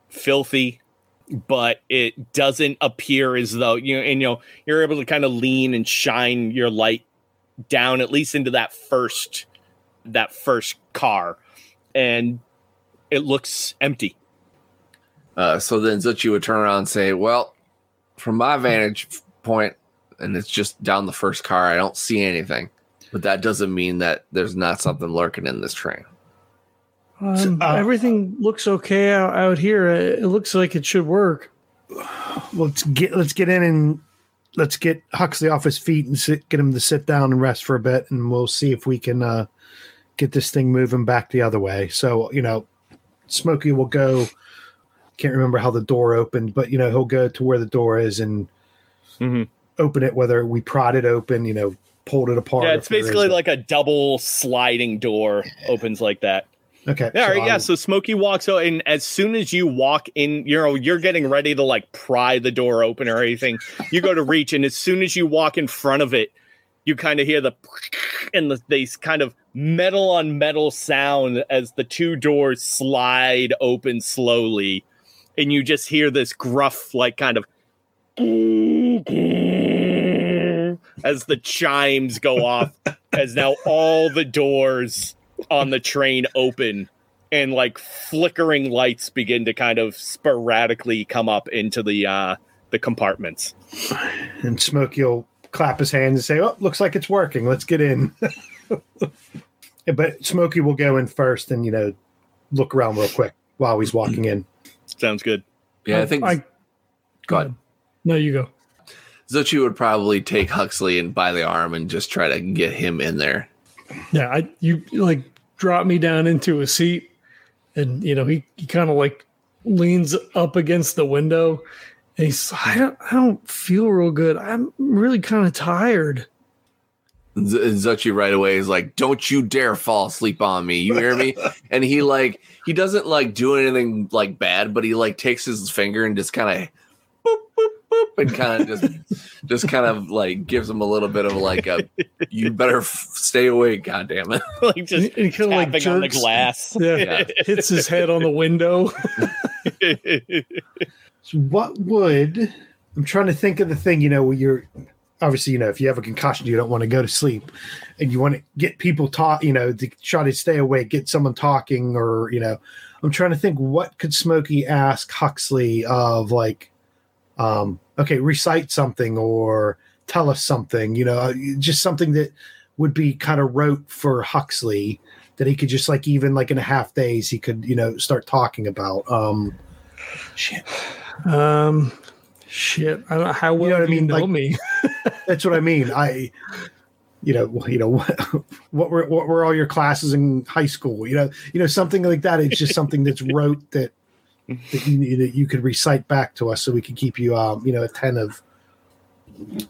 filthy, but it doesn't appear as though you know, and you know, you're able to kind of lean and shine your light down at least into that first that first car, and it looks empty. Uh, so then Zuchy would turn around and say, "Well, from my vantage point, and it's just down the first car, I don't see anything." But that doesn't mean that there's not something lurking in this train. Um, Uh, everything looks okay out, out here. It it looks like it should work. let's get let's get in and let's get Huxley off his feet and sit, get him to sit down and rest for a bit, and we'll see if we can uh, get this thing moving back the other way. So you know, Smokey will go. Can't remember how the door opened, but you know he'll go to where the door is and Mhm. open it. Whether we prod it open, you know, pulled it apart. Yeah, it's basically like a double sliding door opens like that. Okay. All right, yeah. I'll- So Smokey walks out, and as soon as you walk in, you know, you're getting ready to like pry the door open or anything. You go to reach, and as soon as you walk in front of it, you kind of hear the and the these kind of metal on metal sound as the two doors slide open slowly, and you just hear this gruff, like kind of as the chimes go off, as now all the doors on the train open and like flickering lights begin to kind of sporadically come up into the uh the compartments. and Smokey will clap his hands and say, "Oh, looks like it's working. Let's get in." but Smokey will go in first and you know look around real quick while he's walking in. Sounds good. Yeah, I I- think I- go ahead. No, you go. Zuchy would probably take Huxley and by the arm and just try to get him in there. Yeah, I you like drop me down into a seat and you know he, he kind of like leans up against the window and he's I don't I don't feel real good. I'm really kind of tired. Z- Zuchy right away is like, "Don't you dare fall asleep on me." You hear me? and he like he doesn't like do anything like bad, but he like takes his finger and just kind of and kind of just just kind of like gives him a little bit of like a you better f- stay awake, god damn it. like just And kinda, like, tapping on the jerks. glass. Yeah, hits his head on the window. So what would I'm trying to think of the thing, you know, where you're obviously, you know, if you have a concussion, you don't want to go to sleep and you want to get people talk, you know, to try to stay awake, get someone talking, or, you know, I'm trying to think what could Smokey ask Huxley of like, um, okay, recite something or tell us something, you know, uh, just something that would be kind of rote for Huxley that he could just like even like in a half days he could, you know, start talking about. Um shit. Um, shit. I don't know how well know what I you mean? know Like- me. That's what I mean. I, you know, you know what, what were what were all your classes in high school? You know, you know something like that. It's just something that's rote that that you that you could recite back to us, so we could keep you, um, you know, attentive.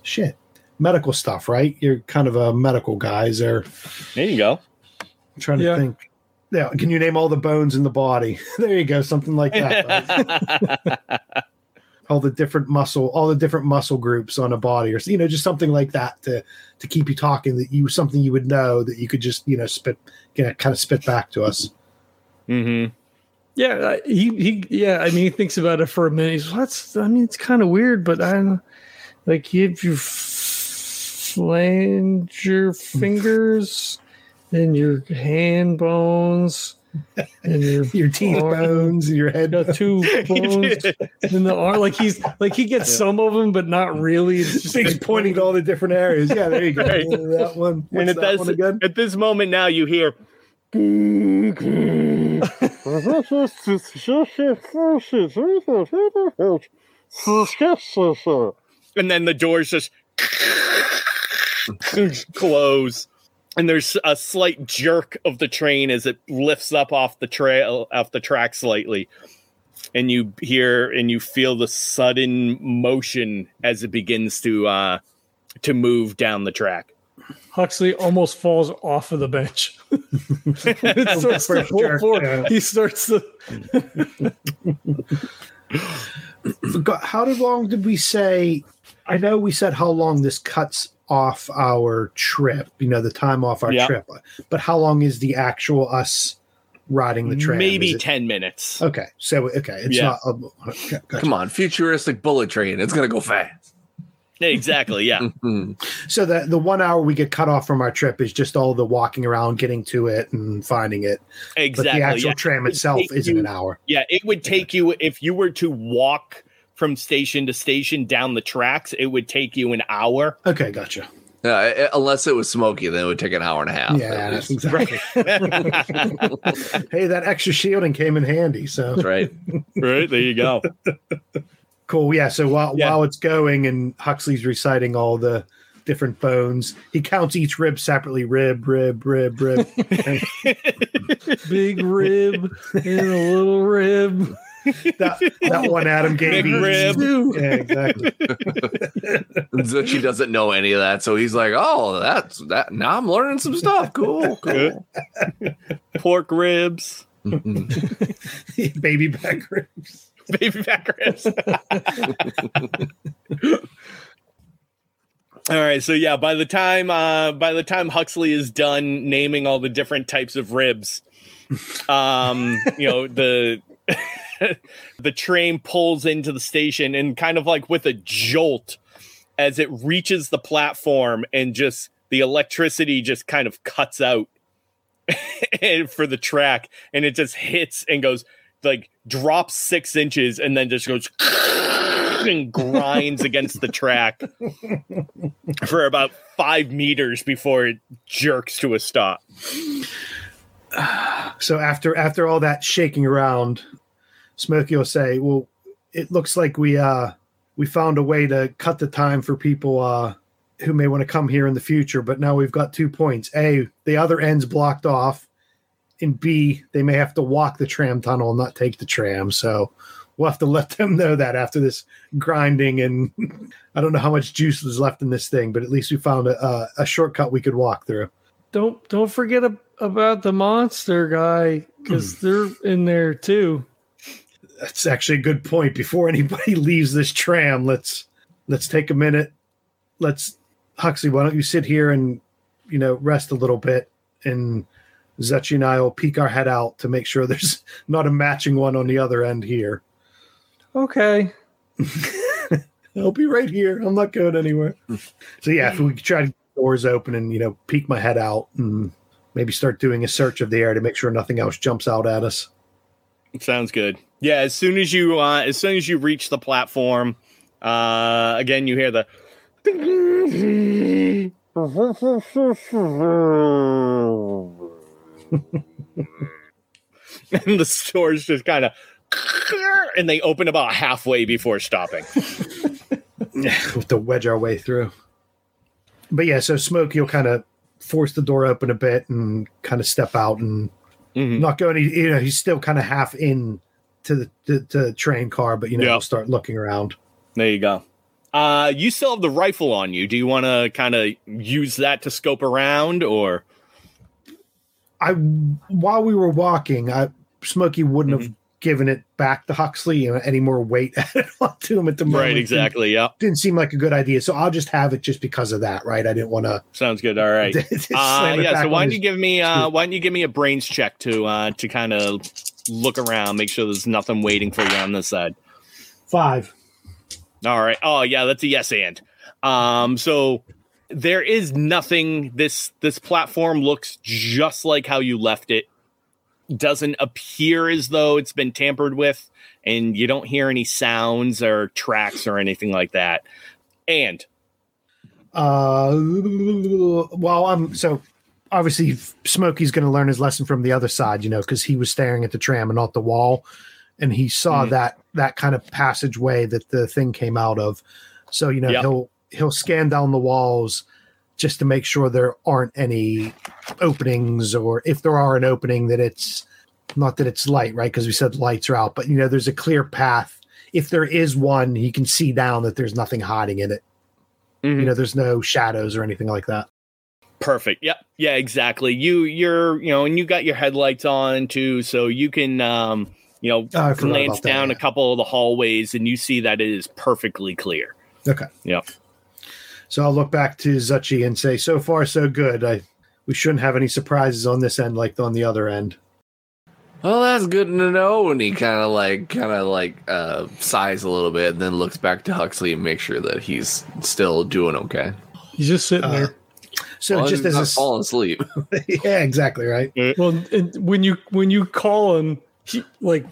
Shit, medical stuff, right? You're kind of a medical guy. Is there? there you go. I'm trying to think. Yeah, can you name all the bones in the body? there you go, something like that. right? all the different muscle all the different muscle groups on a body or you know just something like that to to keep you talking that you something you would know that you could just you know spit you know, kind of spit back to us hmm Yeah, he he yeah. I mean, he thinks about it for a minute. He's that's. I mean, it's kind of weird, but I don't like if you flange your fingers and your hand bones and your your teeth arm. bones and your head got two bones and the arm. Like he's like he gets some of them, but not really. It's just He's like pointing to all the different areas yeah there you go Right. that one And at that this, one again at this moment now, you hear. and then the doors just close. And there's a slight jerk of the train as it lifts up off the trail off the track slightly. And you hear and you feel the sudden motion as it begins to uh to move down the track Huxley almost falls off of the bench. it starts to pull jerk, forward. yeah. He starts to Forgot- how long did we say i know we said how long this cuts off our trip you know the time off our Yeah. trip but how long is the actual us riding the train maybe it- 10 minutes Okay, so okay, it's Yeah. not. A, okay, gotcha. Come on, futuristic bullet train. It's gonna go fast. exactly yeah Mhm. So the the one hour we get cut off from our trip is just all the walking around, getting to it, and finding it. exactly But the actual yeah. tram It itself take isn't you- an hour. Yeah, it would take you if you were to walk from station to station down the tracks, it would take you an hour. Okay, gotcha. Yeah, i- i- unless it was Smokey, then it would take an hour and a half. yeah, that's least. exactly. hey, that extra shielding came in handy. So That's right. right, there you go. Cool. Yeah. So while Yeah. while it's going and Huxley's reciting all the different bones, he counts each rib separately. Rib, rib, rib, rib. big rib and a little rib. that that one Adam gave me. Big each. rib. Yeah, exactly. And Zuchy doesn't know any of that, so he's like, "Oh, that's that." Now I'm learning some stuff. Cool, cool. Pork ribs. Baby back ribs. baby back ribs. all right, so yeah, by the time uh by the time Huxley is done naming all the different types of ribs, um, you know, the the train pulls into the station and kind of like with a jolt as it reaches the platform and just the electricity just kind of cuts out for the track and it just hits and goes like drops six inches and then just goes and grinds against the track for about five meters before it jerks to a stop. So after after all that shaking around, Smokey will say, "Well, it looks like we uh we found a way to cut the time for people uh who may want to come here in the future, but now we've got two points. A, the other end's blocked off and B, they may have to walk the tram tunnel and not take the tram. So we'll have to let them know that after this grinding and I don't know how much juice was left in this thing, but at least we found a, a, a shortcut we could walk through. Don't don't forget ab- about the monster guy because hmm. they're in there too. That's actually a good point. Before anybody leaves this tram, let's let's take a minute. Let's Huxley, why don't you sit here and you know rest a little bit, and Zuchy and I will peek our head out to make sure there's not a matching one on the other end here. Okay. I'll be right here. I'm not going anywhere. so yeah, if we try to get the doors open and you know peek my head out and maybe start doing a search of the air to make sure nothing else jumps out at us. Sounds good. Yeah, as soon as you uh as soon as you reach the platform, uh again you hear the and the stores just kind of and they open about halfway before stopping. we'll have to wedge our way through. But yeah, so Smokey will kind of force the door open a bit and kind of step out and Mhm. not going. You know, he's still kind of half in to the to, to the train car, but you know, Yeah. start looking around. There you go. Uh you still have the rifle on you. Do you want to kind of use that to scope around or I while we were walking, I Smokey wouldn't have given it back to Huxley any more weight added onto him at the moment. Right, exactly. Yeah. Didn't seem like a good idea, so I'll just have it just because of that. Right, I didn't want to. Sounds good. All right. Uh, yeah. So why don't you give me uh, why don't you give me a brains check to uh, to kind of look around, make sure there's nothing waiting for you on this side. five? All right. Oh yeah, that's a yes and. Um, so there is nothing. This this platform looks just like how you left it. Doesn't appear as though it's been tampered with, and you don't hear any sounds or tracks or anything like that. And Uh, well, I'm so obviously Smokey's going to learn his lesson from the other side, you know, because he was staring at the tram and not the wall, and he saw Mhm. that that kind of passageway that the thing came out of. So you know Yep. he'll he'll scan down the walls just to make sure there aren't any openings, or if there are an opening, that it's not that it's light, right? Because we said lights are out, but you know there's a clear path. If there is one, he can see down that there's nothing hiding in it Mhm. you know there's no shadows or anything like that Perfect. Yep. Yeah, exactly. You you're, you know, and you got your headlights on too, so you can um, you know, Oh, glance about that, down yeah. a couple of the hallways and you see that it is perfectly clear. okay Yep. So i'll look back to zuchy and say so far so good i we shouldn't have any surprises on this end like on the other end Well, that's good to know. And he kind of like, kind of like, uh, sighs a little bit, and then looks back to Huxley and makes sure that he's still doing okay. He's just sitting Uh, there. so Well, just as a not s- falling asleep. yeah exactly right Well, and when you when you call him, he like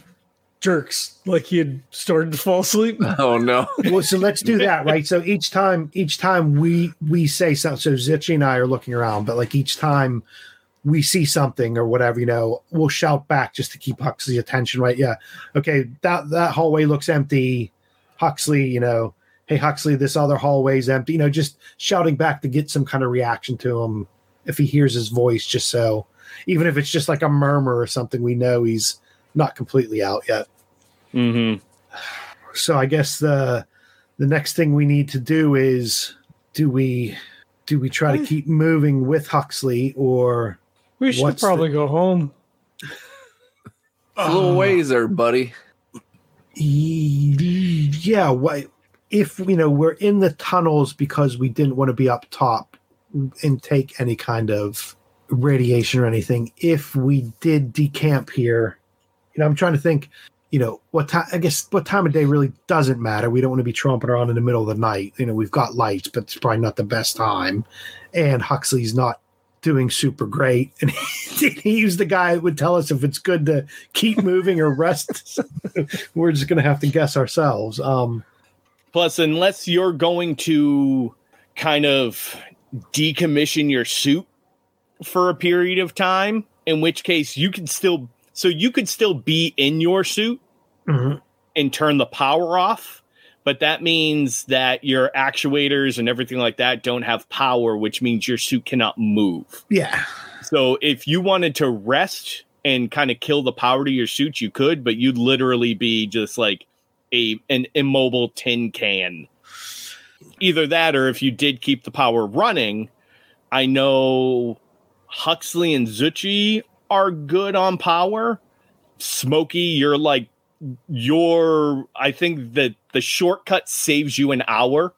jerks like he had started to fall asleep. oh no! well so let's do that right? So each time each time we we say something so zuchy and i are looking around but like each time we see something or whatever you know we'll shout back just to keep huxley's attention right? Yeah. Okay that that hallway looks empty. Huxley you know hey huxley this other hallway's empty. You know just shouting back to get some kind of reaction to him if he hears his voice just so even if it's just like a murmur or something we know he's not completely out yet Mm-hmm. so I guess the the next thing we need to do is do we do we try to keep moving with Huxley or We should What's probably go home. A little ways there, buddy. yeah what if you know we're in the tunnels because we didn't want to be up top and take any kind of radiation or anything if we did decamp here you know i'm trying to think you know what time i guess what time of day really doesn't matter. We don't want to be tromping around in the middle of the night. You know we've got lights but it's probably not the best time. And huxley's not doing super great. And he's the guy that would tell us if it's good to keep moving or rest. We're just gonna have to guess ourselves. Um Plus, unless you're going to kind of decommission your suit for a period of time, in which case you can still so you could still be in your suit mhm. and turn the power off, but that means that your actuators and everything like that don't have power, which means your suit cannot move. yeah So if you wanted to rest and kind of kill the power to your suit, you could, but you'd literally be just like a an immobile tin can. Either that, or if you did keep the power running, I know Huxley and Zuchy are good on power. Smokey, you're like your I think that the shortcut saves you an hour.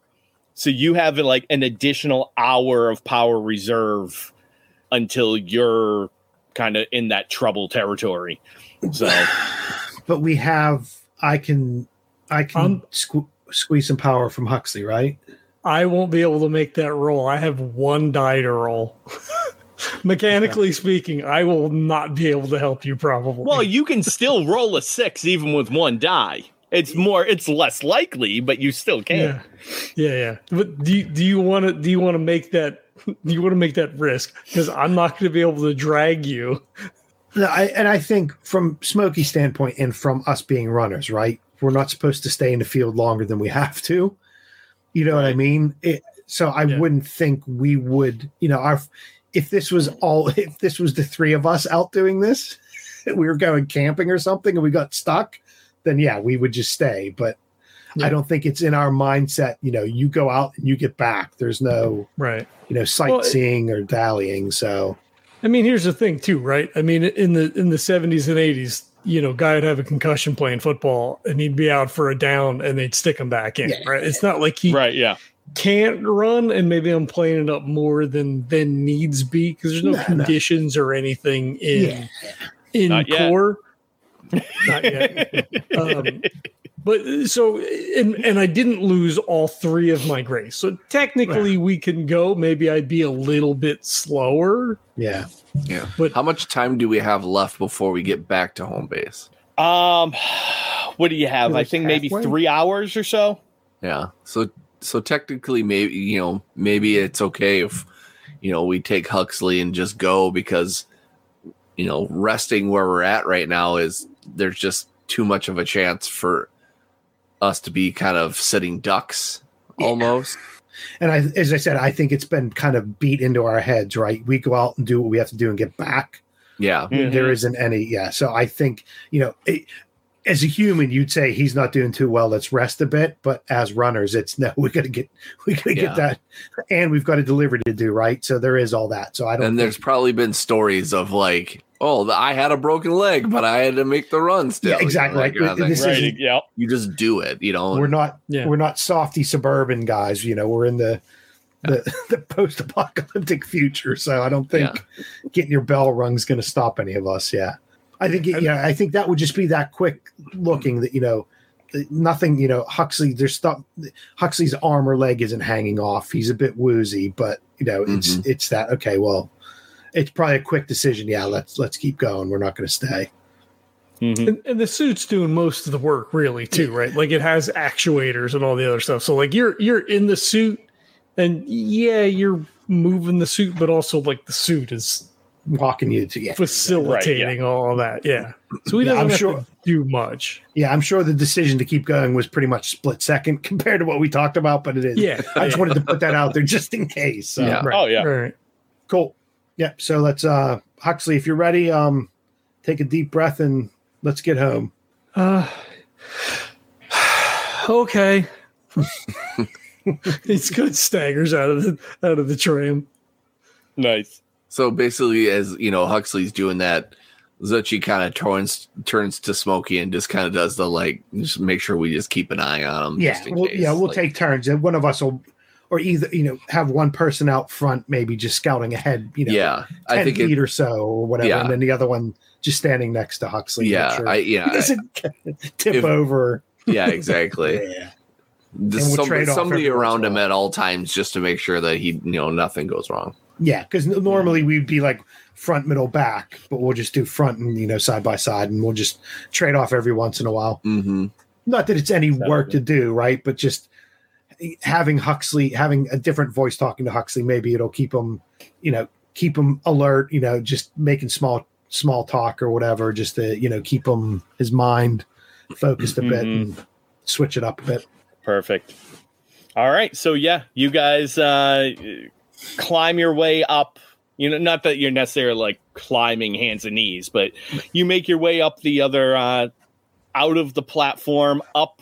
So you have like an additional hour of power reserve until you're kind of in that trouble territory. So But we have. I can. I can Um, sque- squeeze some power from Huxley, right? I won't be able to make that roll. I have one die to roll. Mechanically speaking, I will not be able to help you probably. well, you can still roll a six even with one die. It's more it's less likely, but you still can. yeah, yeah, yeah. But do you, do you want to do you want to make that do you want to make that risk? Because I'm not going to be able to drag you. No, I, and I think from Smokey's standpoint and from us being runners, right? We're not supposed to stay in the field longer than we have to. You know what I mean? It, so I Yeah. wouldn't think we would, you know, our if this was all if this was the three of us out doing this, we were going camping or something and we got stuck, then yeah, we would just stay. But Yeah. I don't think it's in our mindset, you know, you go out and you get back. There's no, Right. you know, sightseeing or dallying. So I mean, here's the thing too, right? I mean, in the in the 70s and 80s, you know, guy would have a concussion playing football and he'd be out for a down and they'd stick him back in, Yeah. right? It's not like he Right, yeah. Can't run and maybe I'm playing it up more than than needs be because there's no No, no. conditions or anything in Yeah. in Not yet. core. Not yet. um, but so and and I didn't lose all three of my grace. So technically we can go. Maybe I'd be a little bit slower. yeah. Yeah. But- how much time do we have left before we get back to home base? Um what do you have? I Like think maybe 3 hours or so. Yeah. So so technically maybe you know, maybe it's okay if you know, we take Huxley and just go because you know, resting where we're at right now is there's just too much of a chance for us to be kind of sitting ducks Yeah. almost. And I, as I said, I think it's been kind of beat into our heads, right? We go out and do what we have to do and get back. Yeah. Mhm. There isn't any, yeah. So I think, you know, it, as a human, you'd say he's not doing too well. Let's rest a bit. But as runners, it's no, we got to get, we got to Yeah. get that, and we've got a delivery to do, right? So there is all that. So I don't. And there's think- probably been stories of like, oh, I had a broken leg, but I had to make the run still. Yeah, you know, exactly. Like, kind this Right, isn't- yeah. you just do it, you know. we're not, Yeah. we're not softy suburban guys. You know, we're in the. The, the post-apocalyptic future, so I don't think getting your bell rung is going to stop any of us. Yeah, I think it, yeah, I think that would just be that quick looking that you know nothing. You know, Huxley, there's stuff. Huxley's arm or leg isn't hanging off. He's a bit woozy, but you know, it's it's that okay. Well, it's probably a quick decision. Yeah, let's let's keep going. We're not going to stay. Mhm. And, and the suit's doing most of the work, really, too, right? Like it has actuators and all the other stuff. So like you're you're in the suit, and yeah, you're moving the suit, but also like the suit is Walking you to yeah, facilitating all that. Yeah. So he Yeah, doesn't I'm have sure- to do much. yeah. I'm sure the decision to keep going was pretty much split second compared to what we talked about, but it is. Yeah. I just wanted to put that out there just in case. So. Yeah. Right. Oh, yeah. Right. Cool. Yep. So let's uh Huxley, if you're ready, um take a deep breath and let's get home. Uh, okay. He's good staggers out of the out of the tram. Nice. So basically, as you know, Huxley's doing that. Zuchy kind of turns turns to Smokey and just kind of does the like, just make sure we just keep an eye on him. Yeah, we'll, yeah, we'll Like, take turns. And one of us will or either, you know, have one person out front, maybe just scouting ahead, you know, Yeah, 10 I think feet it, or so or whatever, Yeah. and then the other one just standing next to Huxley. yeah, sure I yeah, I- doesn't tip if- over. yeah, exactly. Yeah. We'll some- somebody around him at all times just to make sure that he, you know, nothing goes wrong. Yeah, because normally we'd be like front, middle, back, but we'll just do front and you know side by side, and we'll just trade off every once in a while. Mm-hmm. not that it's any Sounds work to do, right? But just having Huxley, having a different voice talking to Huxley, maybe it'll keep him, you know, keep him alert. You know, just making small small talk or whatever, just to you know keep him his mind focused a bit Mhm. and switch it up a bit. Perfect. All right. So yeah, you guys uh climb your way up You know, not that you're necessarily like climbing hands and knees, but you make your way up the other uh, out of the platform, up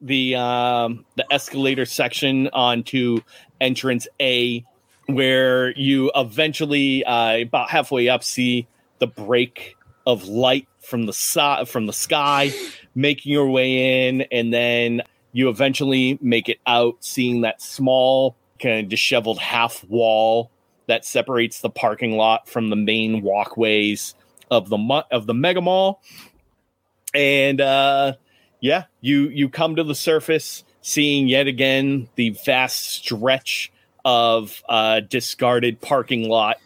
the um, the escalator section onto entrance A, where you eventually uh, about halfway up see the break of light from the so- from the sky, making your way in, and then you eventually make it out, seeing that small kind of disheveled half wall that separates the parking lot from the main walkways of the of the mega mall. And uh, yeah, you you come to the surface, seeing yet again the vast stretch of uh, discarded parking lot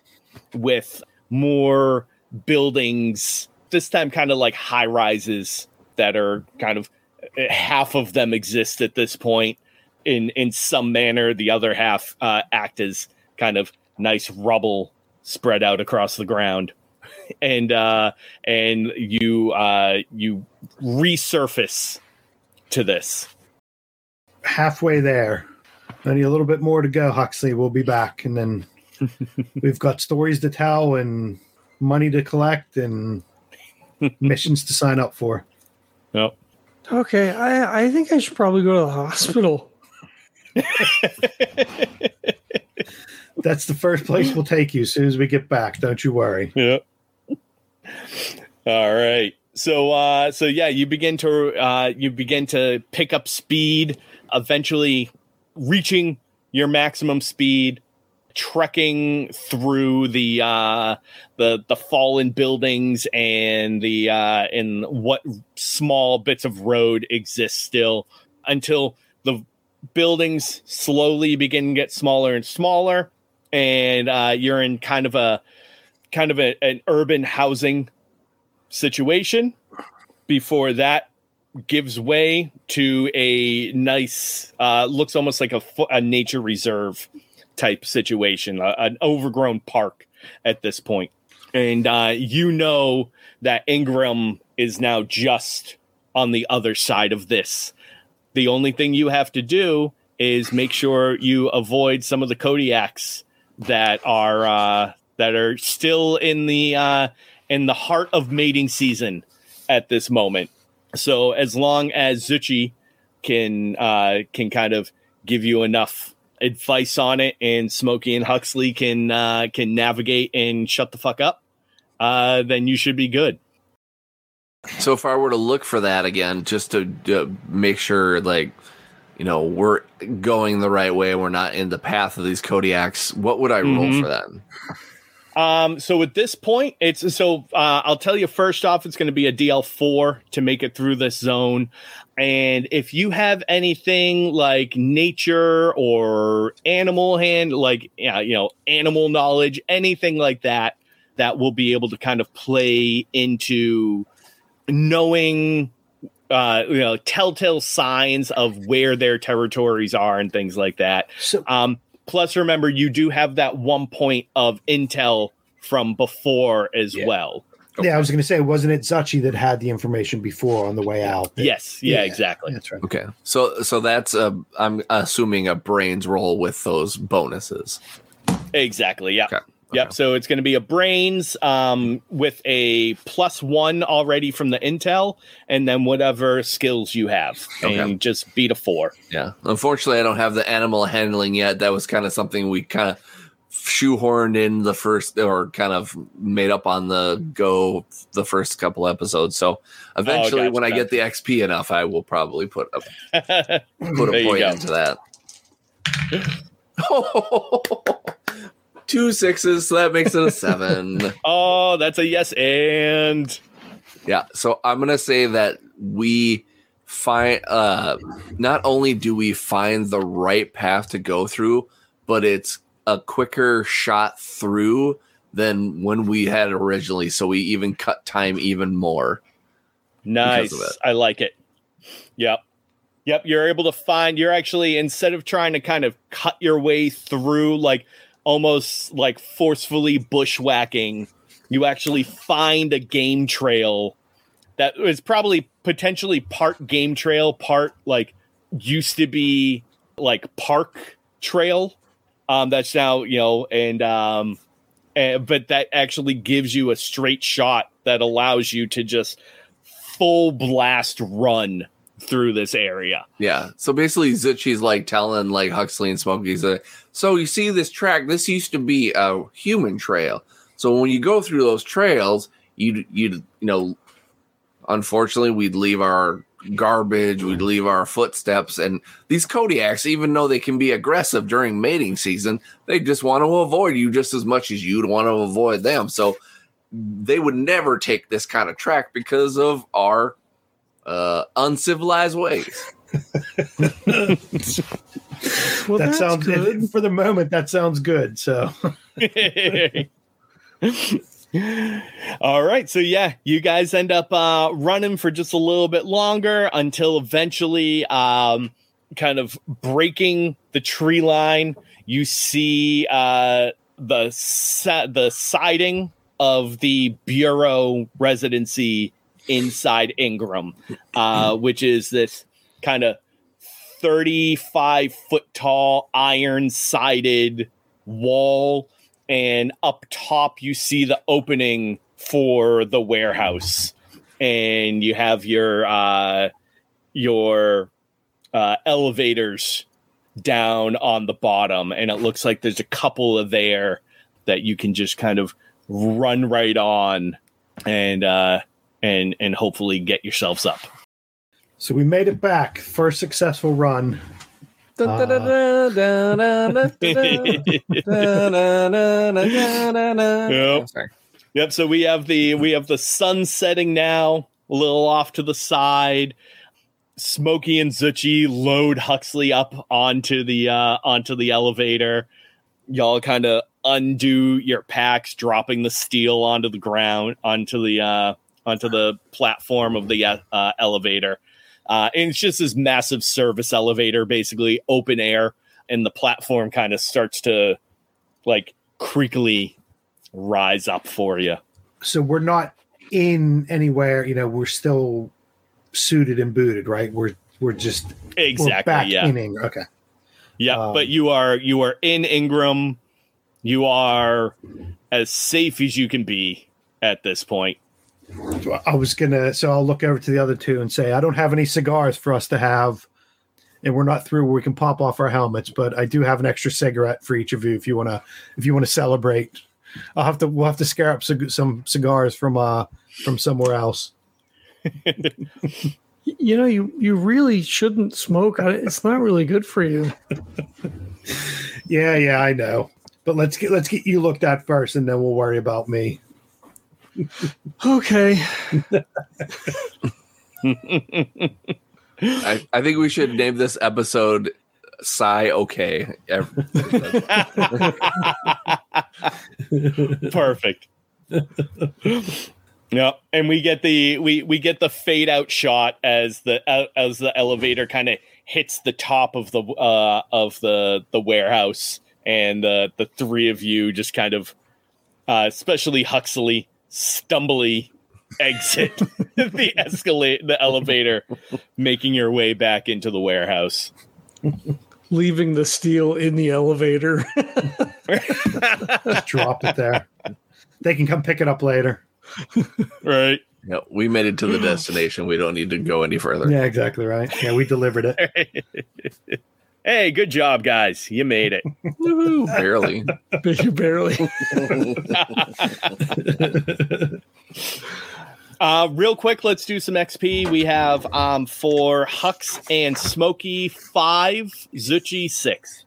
with more buildings. This time, kind of like high rises that are kind of half of them exist at this point in in some manner. The other half uh, act as kind of nice rubble spread out across the ground and uh and you uh you resurface to this halfway there. Only a little bit more to go, Huxley. We'll be back, and then we've got stories to tell and money to collect and missions to sign up for. yep Okay, I I think I should probably go to the hospital. That's the first place we'll take you as soon as we get back. Don't you worry. Yep. All right. So uh so yeah, you begin to uh you begin to pick up speed, eventually reaching your maximum speed, trekking through the uh the the fallen buildings and the uh and what small bits of road exist still until the buildings slowly begin to get smaller and smaller and uh you're in kind of a kind of a, an urban housing situation before that gives way to a nice uh looks almost like a, a nature reserve type situation a, an overgrown park at this point. And uh you know that ingram is now just on the other side of this the only thing you have to do is make sure you avoid some of the kodiaks that are uh that are still in the uh in the heart of mating season at this moment. So as long as Zuchy can uh, can kind of give you enough advice on it, and Smokey and Huxley can uh, can navigate and shut the fuck up, uh, then you should be good. So if I were to look for that again, just to uh, make sure, like, you know, we're going the right way, we're not in the path of these Kodiaks, what would I roll Mhm. for that? Um, so at this point, it's so uh, I'll tell you first off, it's going to be a DL four to make it through this zone. And if you have anything like nature or animal hand, like yeah, you know, animal knowledge, anything like that, that will be able to kind of play into knowing uh you know telltale signs of where their territories are and things like that So um, plus, remember, you do have that one point of intel from before as Yeah. well. yeah, I was going to say, wasn't it Zuchy that had the information before on the way out? Yes, yeah, Yeah. exactly. That's right. Okay, so so that's a I'm assuming a brains roll with those bonuses. Exactly. Yeah. Okay. Yep. So it's going to be a brains um, with a plus one already from the intel, and then whatever skills you have, Okay. and just beat a four. Yeah. Unfortunately, I don't have the animal handling yet. That was kind of something we kind of shoehorned in the first or kind of made up on the go the first couple episodes. So eventually, gotcha, when I get the XP enough, I will probably put a put a point into that. Two sixes, so that makes it a seven. Oh, that's a yes and Yeah. So I'm gonna say that we find uh not only do we find the right path to go through, but it's a quicker shot through than when we had originally. So we even cut time even more. Nice. I like it. Yep. Yep. You're able to find, you're actually, instead of trying to kind of cut your way through, like almost like forcefully bushwhacking, you actually find a game trail that is probably potentially part game trail, part like used to be like park trail. Um, that's now, you know, and, um, uh, but that actually gives you a straight shot that allows you to just full blast run through this area. Yeah. So basically, Zuchy's like telling like Huxley and Smokey's so you see this track, this used to be a human trail. So when you go through those trails, you you you know, unfortunately, we'd leave our garbage, we'd leave our footsteps, and these Kodiaks, even though they can be aggressive during mating season, they just want to avoid you just as much as you'd want to avoid them. So they would never take this kind of track because of our uh, uncivilized ways. Well, that sounds good. for the moment. That sounds good. So All right. So yeah, you guys end up uh running for just a little bit longer until eventually um kind of breaking the tree line. You see uh the sa- the siding of the bureau residency inside Ingram, uh, which is this kind of 35 foot tall iron sided wall and up top you see the opening for the warehouse. And you have your uh your uh elevators down on the bottom and it looks like there's a couple of there that you can just kind of run right on and uh and and hopefully get yourselves up so we made it back. First successful run. Yep. Yep. So we have the we have the sun setting now, a little off to the side. Smokey and Zuchy load Huxley up onto the uh, onto the elevator. Y'all kind of undo your packs, dropping the steel onto the ground, onto the uh, onto the platform of the uh, uh, elevator. Uh, and it's just this massive service elevator, basically open air, and the platform kind of starts to like creakily rise up for you. So we're not in anywhere. You know, we're still suited and booted, right? We're we're just we're Exactly. back Yeah. in Ingram. Okay. Yeah. um, but you are you are in Ingram. You are as safe as you can be at this point. I was gonna, so I'll look over to the other two and say, I don't have any cigars for us to have, and we're not through where we can pop off our helmets, but I do have an extra cigarette for each of you if you wanna, if you wanna celebrate. I'll have to, we'll have to scare up cig- some cigars from, uh, from somewhere else. You know, you you really shouldn't smoke. It's not really good for you. Yeah, yeah, I know, but let's get, let's get you looked at first, and then we'll worry about me. Okay. I, I think we should name this episode Sigh Okay. Perfect. yeah, and we get the we we get the fade out shot as the uh, as the elevator kind of hits the top of the uh of the the warehouse and the the three of you just kind of uh especially Huxley stumbly exit the escalate the elevator making your way back into the warehouse. Leaving the steel in the elevator. Just drop it there. They can come pick it up later. right. no, we made it to the destination. We don't need to go any further. Yeah, exactly right. Yeah, we delivered it. hey, good job, guys. You made it. Woohoo, barely. Barely. Uh, real quick, let's do some XP. We have um, for Hux and Smokey five, Zuchy six.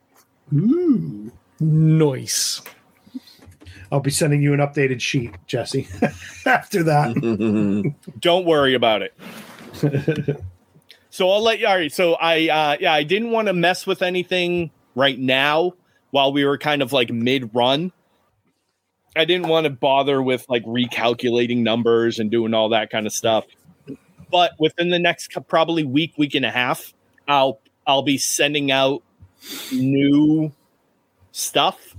Ooh. Nice. I'll be sending you an updated sheet, Jesse. After that, Don't worry about it. So I'll let you. All right. So I, uh, yeah, I didn't want to mess with anything right now while we were kind of like mid run. I didn't want to bother with like recalculating numbers and doing all that kind of stuff. But within the next probably week, week and a half, I'll I'll be sending out new stuff.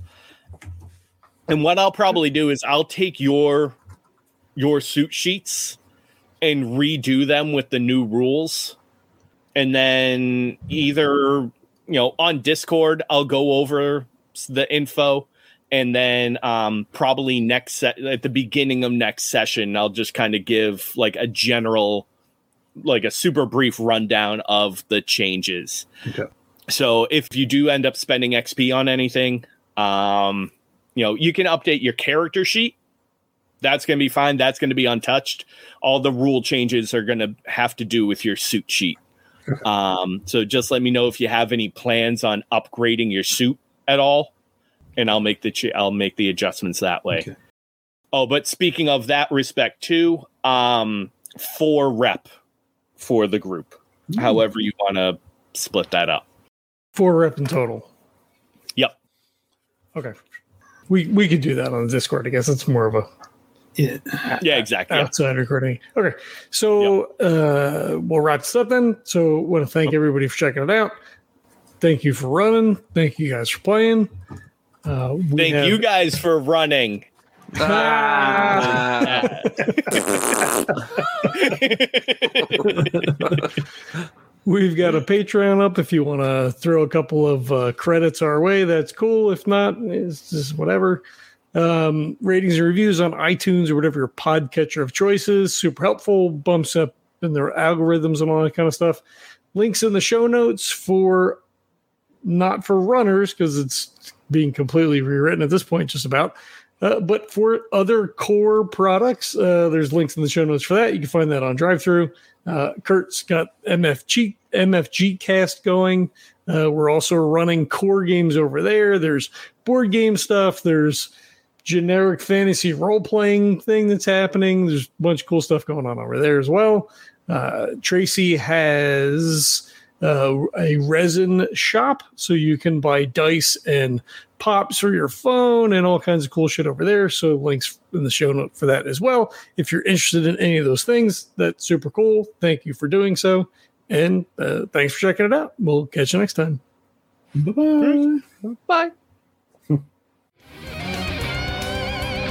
And what I'll probably do is I'll take your your suit sheets and redo them with the new rules. And then either, you know, on Discord, I'll go over the info and then um, probably next set at the beginning of next session, I'll just kind of give like a general, like a super brief rundown of the changes. Okay. So if you do end up spending XP on anything, um, you know, you can update your character sheet. That's going to be fine. That's going to be untouched. All the rule changes are going to have to do with your suit sheet. Um, so just let me know if you have any plans on upgrading your suit at all, and I'll make the ch- I'll make the adjustments that way. Okay. Oh, but speaking of that respect too, um, four rep for the group. However you want to split that up. Four rep in total. Yep. Okay. We we could do that on the Discord. I guess it's more of a Yeah. Yeah, exactly. Yeah. outside recording. Okay. So uh we'll wrap this up then. So want to thank everybody for checking it out. Thank you for running. Thank you guys for playing. Uh, we Thank have- you guys for running. Ah. We've got a Patreon up if you want to throw a couple of uh, credits our way. That's cool. If not, it's just whatever. Um, ratings and reviews on iTunes or whatever your podcatcher of choice is. Super helpful. Bumps up in their algorithms and all that kind of stuff. Links in the show notes for not for runners because it's being completely rewritten at this point, just about. Uh, but for other CORE products, uh, there's links in the show notes for that. You can find that on DriveThru. Uh, Kurt's got MFG MFG cast going. Uh, we're also running CORE games over there. There's board game stuff. There's generic fantasy role playing thing that's happening. There's a bunch of cool stuff going on over there as well. Uh, Tracy has uh, a resin shop, so you can buy dice and pops for your phone and all kinds of cool shit over there. So links in the show note for that as well. If you're interested in any of those things, that's super cool. Thank you for doing so. And uh, thanks for checking it out. We'll catch you next time. Bye-bye. Bye.